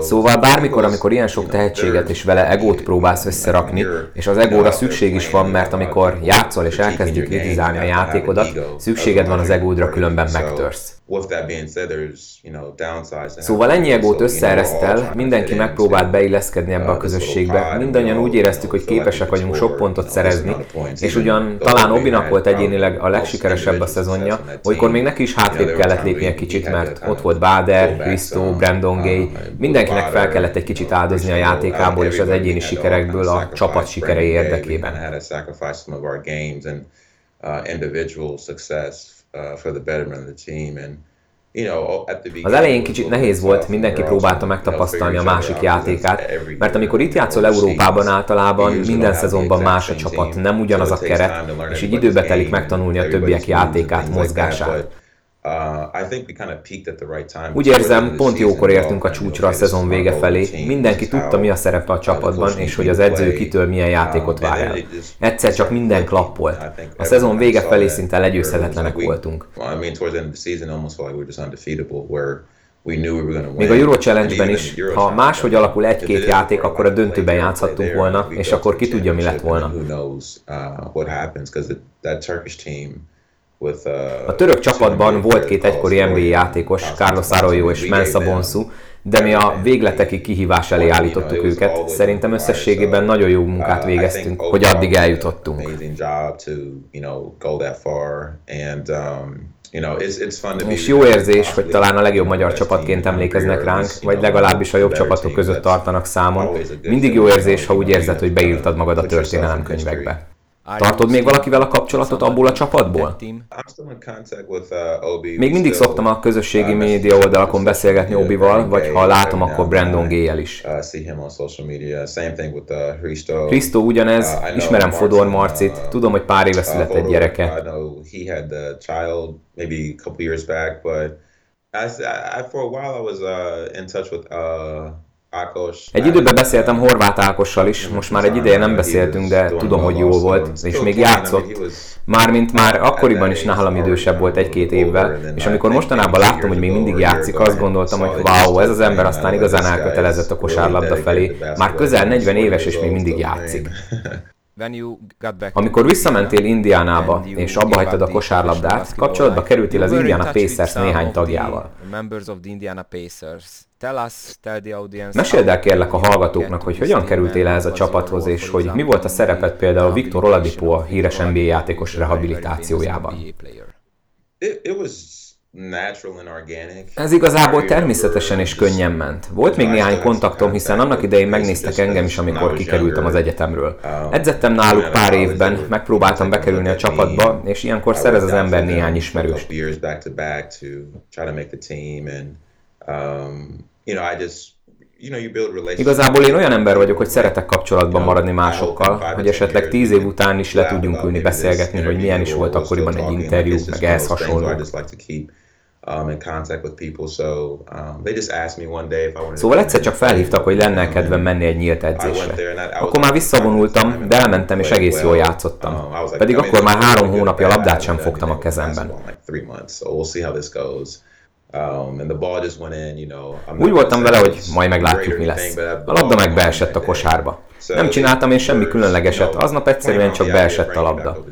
Szóval bármikor, amikor ilyen sok tehetséget és vele egót próbálsz összerakni, és az egóra szükség is van, mert amikor játszol és elkezdi kritizálni a játékodat, szükséged van az egódra, különben megtörsz. Szóval ennyi egót összeeresztel, mindenki megpróbált beilleszkedni ebbe a közösségbe, mindannyian úgy éreztük, hogy képesek vagyunk sok pontot szerezni, és ugyan talán Obinak volt egyénileg a legsikeresebb a szezonja, olykor még neki is hátrébb kellett lépnie kicsit, mert ott volt Bader, Christo, Brandon Gay, mindenkinek fel kellett egy kicsit áldozni a játékából és az egyéni sikerekből a csapat sikerei érdekében. Az elején kicsit nehéz volt, mindenki próbálta megtapasztalni a másik játékát, mert amikor itt játszol Európában általában, minden szezonban más a csapat, nem ugyanaz a keret, és így időbe telik megtanulni a többiek játékát, mozgását. Úgy érzem, pont jókor értünk a csúcsra a szezon vége felé. Mindenki tudta, mi a szerepe a csapatban, és hogy az edző kitől milyen játékot vár el. Egyszer csak minden klappolt. A szezon vége felé szinte legyőzhetetlenek voltunk. Még a Euro Challenge-ben is, ha máshogy alakul egy-két játék, akkor a döntőben játszhattunk volna, és akkor ki tudja, mi lett volna. A török csapatban volt két egykori NBA játékos, Carlos Arroyo és Mensa Bonsu, de mi a végletekig kihívás elé állítottuk őket. Szerintem összességében nagyon jó munkát végeztünk, hogy addig eljutottunk. És jó érzés, hogy talán a legjobb magyar csapatként emlékeznek ránk, vagy legalábbis a jobb csapatok között tartanak számon. Mindig jó érzés, ha úgy érzed, hogy beírtad magad a történelemkönyvekbe. Tartod még valakivel a kapcsolatot abból a csapatból? Még mindig szoktam a közösségi média oldalakon beszélgetni Obival, vagy ha látom, akkor Brandon Gay-el is. Krisztó ugyanez, ismerem Fodor Marcit, tudom, hogy pár éve született gyereke. I, for a while I was uh, in touch with uh, egy időben beszéltem Horváth Ákossal is, most már egy ideje nem beszéltünk, de tudom, hogy jó volt, és még játszott. Mármint már akkoriban is nálam idősebb volt egy-két évvel, és amikor mostanában láttam, hogy még mindig játszik, azt gondoltam, hogy wow, ez az ember aztán igazán elkötelezett a kosárlabda felé, már közel 40 éves és még mindig játszik. Amikor visszamentél Indiánába, és abba hagytad a kosárlabdát, kapcsolatba kerültél az Indiana Pacers néhány tagjával. Meséld el kérlek a hallgatóknak, hogy hogyan kerültél ehhez a csapathoz, és hogy mi volt a szerepet például Viktor Oladipo a híres NBA játékos rehabilitációjában. Ez igazából természetesen és könnyen ment. Volt még néhány kontaktom, hiszen annak idején megnéztek engem is, amikor kikerültem az egyetemről. Edzettem náluk pár évben, megpróbáltam bekerülni a csapatba, és ilyenkor szerez az ember néhány ismerőst. Igazából én olyan ember vagyok, hogy szeretek kapcsolatban maradni másokkal, hogy esetleg tíz év után is le tudjunk ülni beszélgetni, hogy milyen is volt akkoriban egy interjú, meg ehhez hasonló. Um, um, szóval egyszer csak felhívtak, hogy lenne um, kedvem menni egy nyílt edzésre. Akkor már visszavonultam, de elmentem és egész jól játszottam. Pedig akkor már három hónapja labdát sem fogtam a kezemben. Úgy voltam vele, hogy majd meglátjuk, mi lesz. A labda meg beesett a kosárba. Nem csináltam én semmi különlegeset, aznap egyszerűen csak beesett a labda.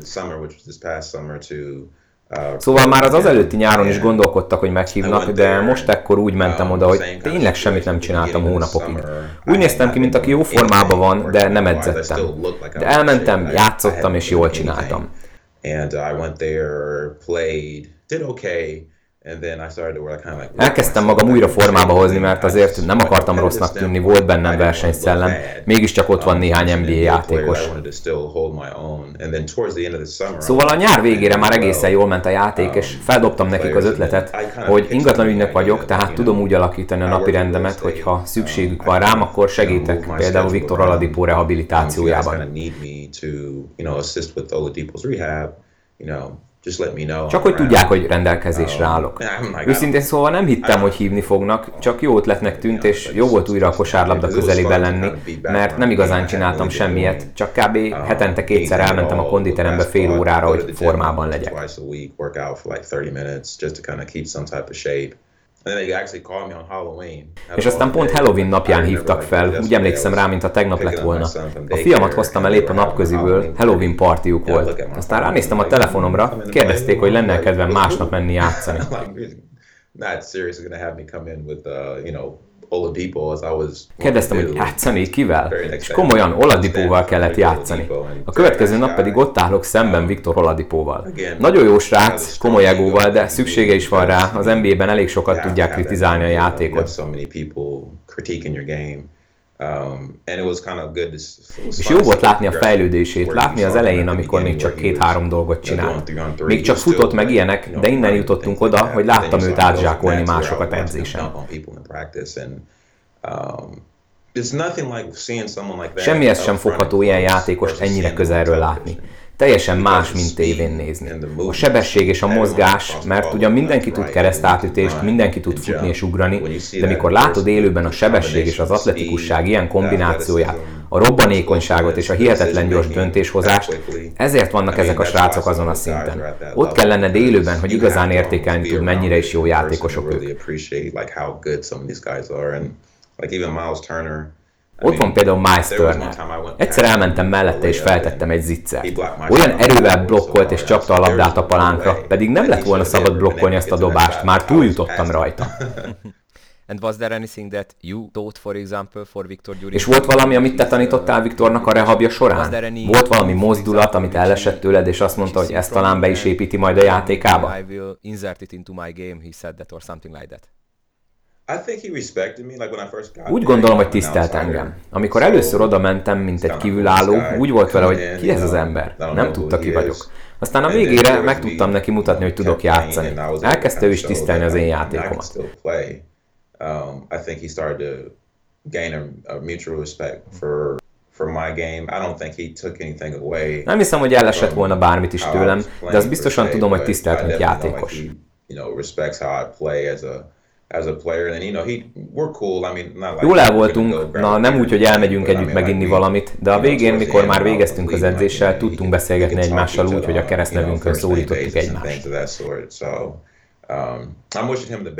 Szóval már az az előtti nyáron is gondolkodtak, hogy meghívnak, de most ekkor úgy mentem oda, hogy tényleg semmit nem csináltam hónapokig. Úgy néztem ki, mint aki jó formában van, de nem edzettem. De elmentem, játszottam és jól csináltam. And I went there, played, did okay, Elkezdtem magam újra formába hozni, mert azért nem akartam rossznak tűnni, volt bennem versenyszellem, mégiscsak ott van néhány NBA játékos. Szóval a nyár végére már egészen jól ment a játék, és feldobtam nekik az ötletet, hogy ingatlan ügynök vagyok, tehát tudom úgy alakítani a napi rendemet, hogy ha szükségük van rám, akkor segítek, például Viktor Aladipó rehabilitációjában. Csak hogy tudják, hogy rendelkezésre állok. Őszintén szóval nem hittem, hogy hívni fognak, csak jó ötletnek tűnt, és jó volt újra a kosárlabda közelében lenni, mert nem igazán csináltam semmiet, csak kb. hetente kétszer elmentem a konditerembe fél órára, hogy formában legyek. És aztán pont Halloween napján hívtak fel, úgy emlékszem rá, mint a tegnap lett volna. A fiamat hoztam el épp a napköziből, Halloween partiuk volt. Aztán ránéztem a telefonomra, kérdezték, hogy lenne kedvem másnap? menni játszani. Not seriously gonna have me come in with, uh, you know, Kérdeztem, hogy játszani kivel? És komolyan Oladipóval kellett játszani. A következő nap pedig ott állok szemben Viktor Oladipóval. Nagyon jó srác, komoly egóval, de szüksége is van rá. Az NBA-ben elég sokat tudják kritizálni a játékot. Um, és jó volt látni a fejlődését, látni az elején, amikor még csak két-három dolgot csinált. Még csak futott meg ilyenek, de innen jutottunk oda, hogy láttam őt átzsákolni másokat edzésen. Um, Semmihez sem fogható ilyen játékost ennyire közelről látni. Teljesen más, mint tévén nézni. A sebesség és a mozgás, mert ugyan mindenki tud keresztátütést, mindenki tud futni és ugrani, de mikor látod élőben a sebesség és az atletikusság ilyen kombinációját, a robbanékonyságot és a hihetetlen gyors döntéshozást, ezért vannak ezek a srácok azon a szinten. Ott kell lenned élőben, hogy igazán értékelni tud, mennyire is jó játékosok ők. Like even Miles Turner, ott van például Miles Turner. Egyszer elmentem mellette és feltettem egy zicsert. Olyan erővel blokkolt és csapta a labdát a palánkra, pedig nem lett volna szabad blokkolni ezt a dobást, már túljutottam rajta. And was there anything that you taught, for example, for Victor És volt valami, amit te tanítottál Viktornak a rehabja során? Volt valami mozdulat, amit elesett tőled, és azt mondta, hogy ezt talán be is építi majd a játékába? I will insert it into my game, he said that, or something like that. Úgy gondolom, hogy tisztelt engem. Amikor először oda mentem, mint egy kívülálló, úgy volt vele, hogy ki ez az ember. Nem tudta, ki vagyok. Aztán a végére meg tudtam neki mutatni, hogy tudok játszani. Elkezdte ő is tisztelni az én játékomat. Nem hiszem, hogy elesett volna bármit is tőlem, de azt biztosan tudom, hogy tisztelt, mint játékos. Jól el voltunk, na nem úgy, hogy elmegyünk együtt meginni valamit, de a végén, mikor már végeztünk az edzéssel, tudtunk beszélgetni egymással úgy, hogy a keresztnevünkön szólítottuk egymást. Um,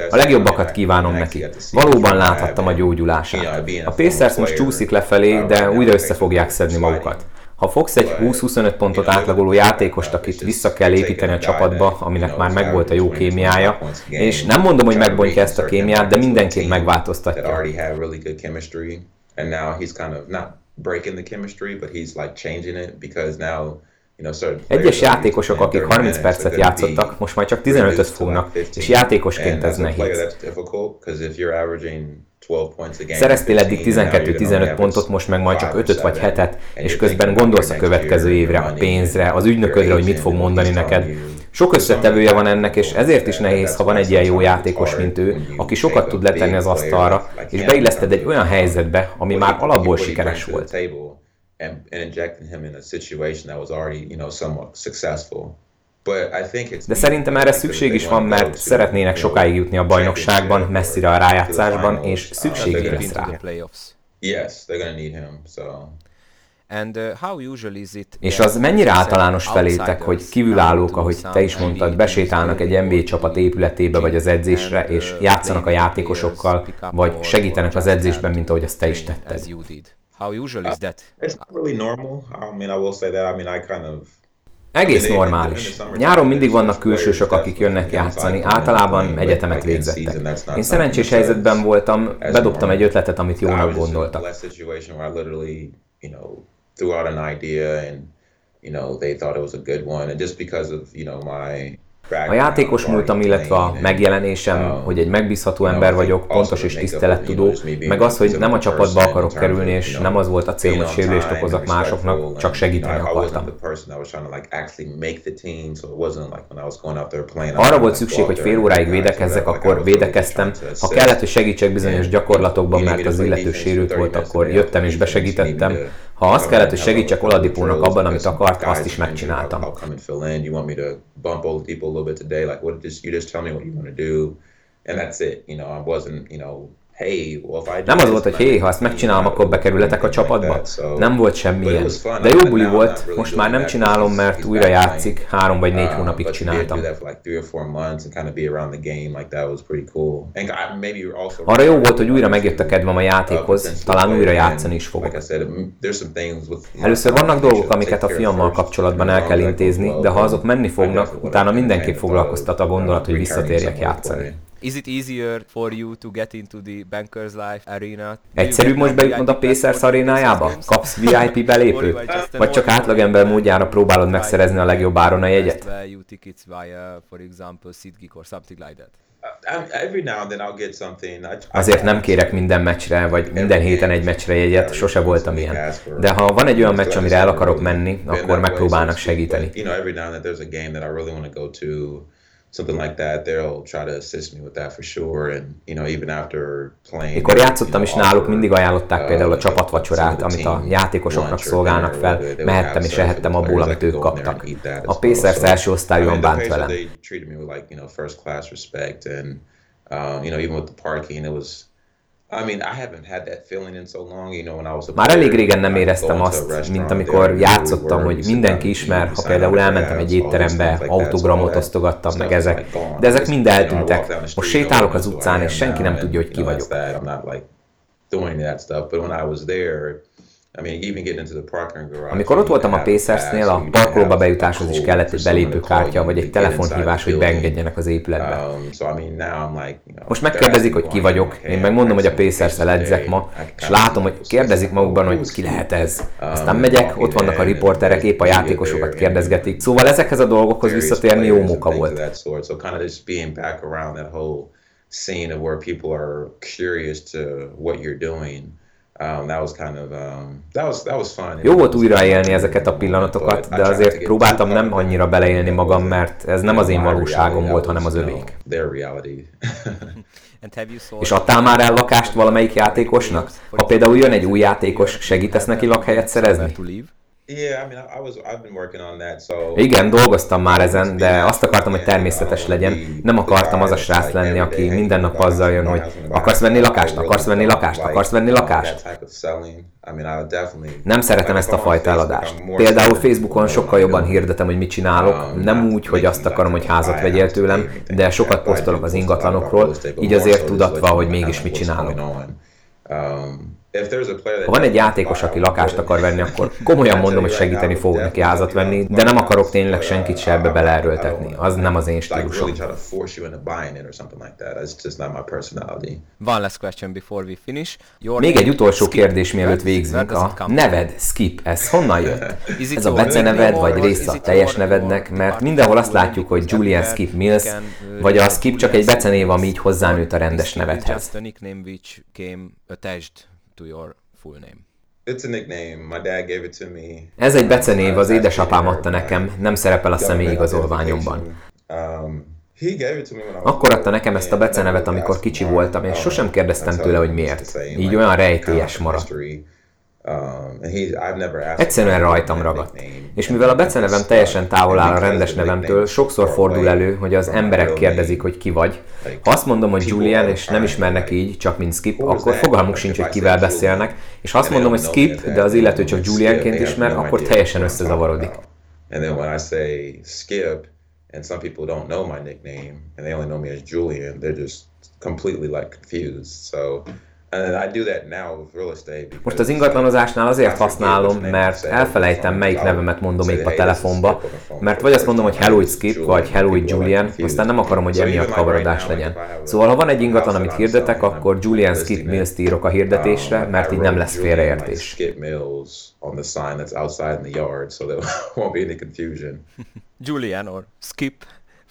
a legjobbakat kívánom neki. Valóban láthattam a gyógyulását. A Pacers most csúszik lefelé, de újra össze fogják szedni magukat. Ha fogsz egy 20-25 pontot átlagoló játékost, akit vissza kell építeni a csapatba, aminek már megvolt a jó kémiája, és nem mondom, hogy megbontja ezt a kémiát, de mindenképp megváltoztatja. Egyes játékosok, akik 30 percet játszottak, most már csak 15-öt fognak, és játékosként ez nehéz. Szereztél eddig 12-15 pontot, most meg majd csak 5 vagy 7-et, és közben gondolsz a következő évre, a pénzre, az ügynöködre, hogy mit fog mondani neked. Sok összetevője van ennek, és ezért is nehéz, ha van egy ilyen jó játékos, mint ő, aki sokat tud letenni az asztalra, és beilleszted egy olyan helyzetbe, ami már alapból sikeres volt. De szerintem erre szükség is van, mert szeretnének sokáig jutni a bajnokságban, messzire a rájátszásban, és szükségük lesz rá. And, uh, how usually is it és az mennyire általános felétek, hogy kívülállók, ahogy te is mondtad, besétálnak egy NBA csapat épületébe vagy az edzésre, és uh, játszanak a játékosokkal, vagy segítenek az edzésben, mint ahogy azt te is tetted. How usual is that? It's really normal. I mean, I will say that. I mean, I kind of egész normális. Nyáron mindig vannak külsősök, akik jönnek játszani, általában egyetemet végzettek. Én szerencsés helyzetben voltam, bedobtam egy ötletet, amit jónak gondoltak. A játékos múltam, illetve a megjelenésem, hogy egy megbízható ember vagyok, pontos és tisztelettudó, meg az, hogy nem a csapatba akarok kerülni, és nem az volt a cél, hogy sérülést okozak másoknak, csak segíteni akartam. Arra volt szükség, hogy fél óráig védekezzek, akkor védekeztem. Ha kellett, hogy segítsek bizonyos gyakorlatokban, mert az illető sérült volt, akkor jöttem és besegítettem. Ha azt kellett, hogy segítsek Oladipónak abban, amit akart, azt is megcsináltam. And that's it. You know, I wasn't, you know, nem az volt, hogy hé, ha ezt megcsinálom, akkor bekerületek a csapatba. Nem volt semmilyen. De jó buli volt, most már nem csinálom, mert újra játszik, három vagy négy hónapig csináltam. Arra jó volt, hogy újra megjött a kedvem a játékhoz, talán újra játszani is fogok. Először vannak dolgok, amiket a fiammal kapcsolatban el kell intézni, de ha azok menni fognak, utána mindenképp foglalkoztat a gondolat, hogy visszatérjek játszani. Is it easier for you to get into the Bankers Life arena? Egyszerűbb most bejutnod a Pacers arénájába? Kapsz VIP belépőt? Vagy csak átlagember módjára próbálod megszerezni a legjobb áron a jegyet? Azért nem kérek minden meccsre, vagy minden héten egy meccsre jegyet, sose voltam ilyen. De ha van egy olyan meccs, amire el akarok menni, akkor megpróbálnak segíteni something like that, they'll try to assist me with that for sure. And you know, even after playing. Mikor játszottam is náluk, mindig ajánlották uh, például a csapatvacsorát, amit a játékosoknak szolgálnak fel, mehettem és ehettem abból, amit ők kaptak. A Pacers első osztályúan bánt velem. Um, you know, even with the parking, it was már elég régen nem éreztem azt, mint amikor játszottam, hogy mindenki ismer, ha például elmentem egy étterembe, autogramot osztogattam meg ezek, de ezek mind eltűntek. Most sétálok az utcán, és senki nem tudja, hogy ki vagyok. Amikor ott voltam a Pacersnél, a parkolóba bejutáshoz is kellett egy belépőkártya, vagy egy telefonhívás, hogy beengedjenek az épületbe. Um, Most megkérdezik, hogy ki vagyok, én megmondom, hogy a pacers edzek ma, és látom, hogy kérdezik magukban, hogy ki lehet ez. Um, Aztán megyek, ott vannak a riporterek, épp a játékosokat kérdezgetik. Szóval ezekhez a dolgokhoz visszatérni jó munka volt. scene of where people are curious to what you're doing. Um, that was kind of, um, that was, that was fun. Jó volt újraélni ezeket a pillanatokat, de azért próbáltam nem annyira beleélni magam, mert ez nem az én valóságom volt, hanem az övék. És adtál már el lakást valamelyik játékosnak? Ha például jön egy új játékos, segítesz neki lakhelyet szerezni? Igen, dolgoztam már ezen, de azt akartam, hogy természetes legyen. Nem akartam az a srác lenni, aki minden nap azzal jön, hogy akarsz venni lakást, akarsz venni lakást, akarsz venni lakást. Nem szeretem ezt a fajta eladást. Például Facebookon sokkal jobban hirdetem, hogy mit csinálok, um, nem úgy, hogy azt akarom, hogy házat vegyél tőlem, de sokat posztolok az ingatlanokról, így azért tudatva, hogy mégis mit csinálok. Ha van egy játékos, aki lakást akar venni, akkor komolyan mondom, hogy segíteni fogok neki házat venni, de nem akarok tényleg senkit se ebbe beleerőltetni. Az nem az én stílusom. One last question before we finish. Még egy utolsó kérdés, mielőtt végzünk. A neved, Skip, ez honnan jött? Ez a beceneved, vagy része a teljes nevednek? Mert mindenhol azt látjuk, hogy Julian Skip Mills, vagy a Skip csak egy becenév, ami így hozzánőtt a rendes nevedhez to your full name? It's a nickname. My dad gave it to me. Ez egy becenév, az édesapám adta nekem, nem szerepel a személyigazolványomban. Um, Akkor adta nekem ezt a becenevet, amikor kicsi voltam, és sosem kérdeztem tőle, hogy miért. Így olyan rejtélyes maradt. Um, Egyszerűen rajtam ragadt. És mivel a becenevem teljesen távol áll a rendes nevemtől, sokszor fordul elő, hogy az emberek kérdezik, hogy ki vagy. Ha azt mondom, hogy Julian, és nem ismernek így, csak mint Skip, akkor fogalmuk sincs, hogy kivel beszélnek, és ha azt mondom, hogy Skip, de az illető csak Julianként ismer, akkor teljesen összezavarodik. And then when I say Skip, and some people don't know my nickname, and they only know me as Julian, they're just completely like confused. So most az ingatlanozásnál azért használom, mert elfelejtem, melyik nevemet mondom épp a telefonba, mert vagy azt mondom, hogy Hello Skip, vagy Hello Julian, aztán nem akarom, hogy emiatt kavarodás legyen. Szóval, ha van egy ingatlan, amit hirdetek, akkor Julian Skip Mills írok a hirdetésre, um, mert így nem lesz félreértés. Julian or Skip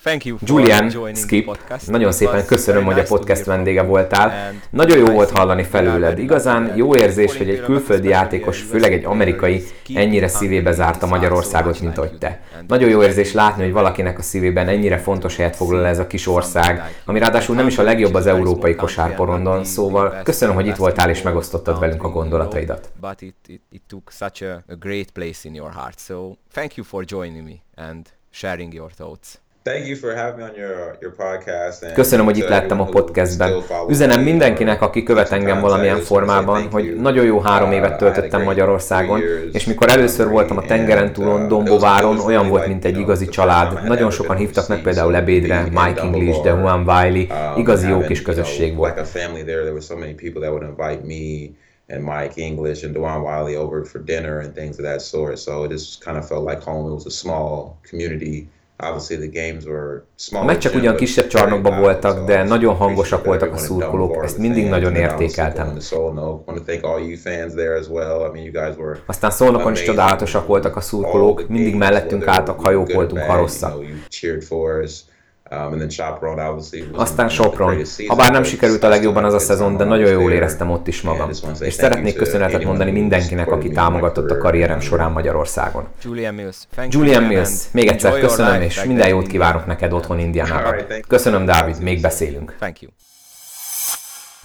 Thank you Julian Skip, nagyon szépen köszönöm, hogy a podcast vendége voltál. Nagyon jó volt hallani felőled. Igazán jó érzés, hogy egy külföldi játékos, főleg egy amerikai, ennyire szívébe zárta Magyarországot, mint hogy te. Nagyon jó érzés látni, hogy valakinek a szívében ennyire fontos helyet foglal ez a kis ország, ami ráadásul nem is a legjobb az európai kosárporondon, szóval köszönöm, hogy itt voltál és megosztottad velünk a gondolataidat. But it, it, it took such a, a great place in your heart, so thank you for joining me and sharing your thoughts. Köszönöm, hogy itt lettem a podcastben. Üzenem mindenkinek, aki követ engem valamilyen formában, hogy nagyon jó három évet uh, töltöttem Magyarországon, és mikor először voltam a tengeren túlon, uh, Dombováron, olyan volt, mint egy igazi család. Nagyon sokan hívtak meg például ebédre, Mike English, de Juan Wiley, igazi jó kis közösség volt. and Mike English and Dewan Wiley over for dinner and things of that sort. So it just kind of felt like home. It was a small community meccsek ugyan kisebb csarnokban voltak, de nagyon hangosak voltak a szurkolók, ezt mindig nagyon értékeltem. Aztán Szolnokon is csodálatosak voltak a szurkolók, mindig mellettünk álltak, hajók voltunk, harosszak. Um, Aztán Sopron. Habár nem sikerült a legjobban az a szezon, de nagyon jól éreztem ott is magam. És szeretnék köszönetet mondani mindenkinek, aki támogatott a karrierem során Magyarországon. Julian Mills, Julian Mills még egyszer köszönöm, és minden jót kívánok neked otthon Indiánában. Köszönöm, Dávid, még beszélünk. Thank you.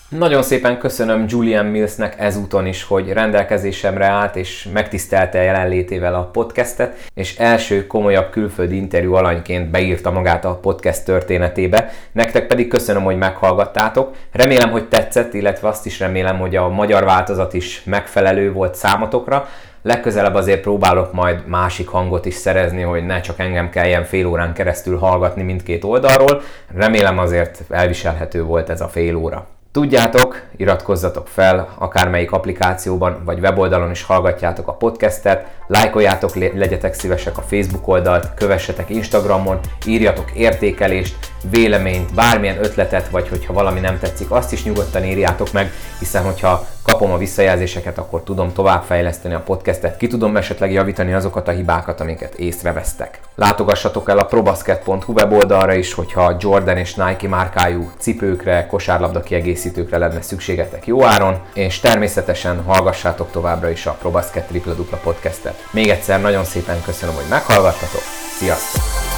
Nagyon szépen köszönöm Julian Millsnek ezúton is, hogy rendelkezésemre állt és megtisztelte jelenlétével a podcastet, és első komolyabb külföldi interjú alanyként beírta magát a podcast történetébe. Nektek pedig köszönöm, hogy meghallgattátok. Remélem, hogy tetszett, illetve azt is remélem, hogy a magyar változat is megfelelő volt számotokra. Legközelebb azért próbálok majd másik hangot is szerezni, hogy ne csak engem kelljen fél órán keresztül hallgatni mindkét oldalról. Remélem azért elviselhető volt ez a fél óra. Tudjátok, iratkozzatok fel, akármelyik applikációban vagy weboldalon is hallgatjátok a podcastet, lájkoljátok, legyetek szívesek a Facebook oldalt, kövessetek Instagramon, írjatok értékelést, véleményt, bármilyen ötletet, vagy hogyha valami nem tetszik, azt is nyugodtan írjátok meg, hiszen hogyha kapom a visszajelzéseket, akkor tudom továbbfejleszteni a podcastet, ki tudom esetleg javítani azokat a hibákat, amiket észrevesztek. Látogassatok el a probasket.hu weboldalra is, hogyha Jordan és Nike márkájú cipőkre, kosárlabda kiegészítőkre lenne szükségetek jó áron, és természetesen hallgassátok továbbra is a Probasket tripla dupla podcastet. Még egyszer nagyon szépen köszönöm, hogy meghallgattatok, sziasztok!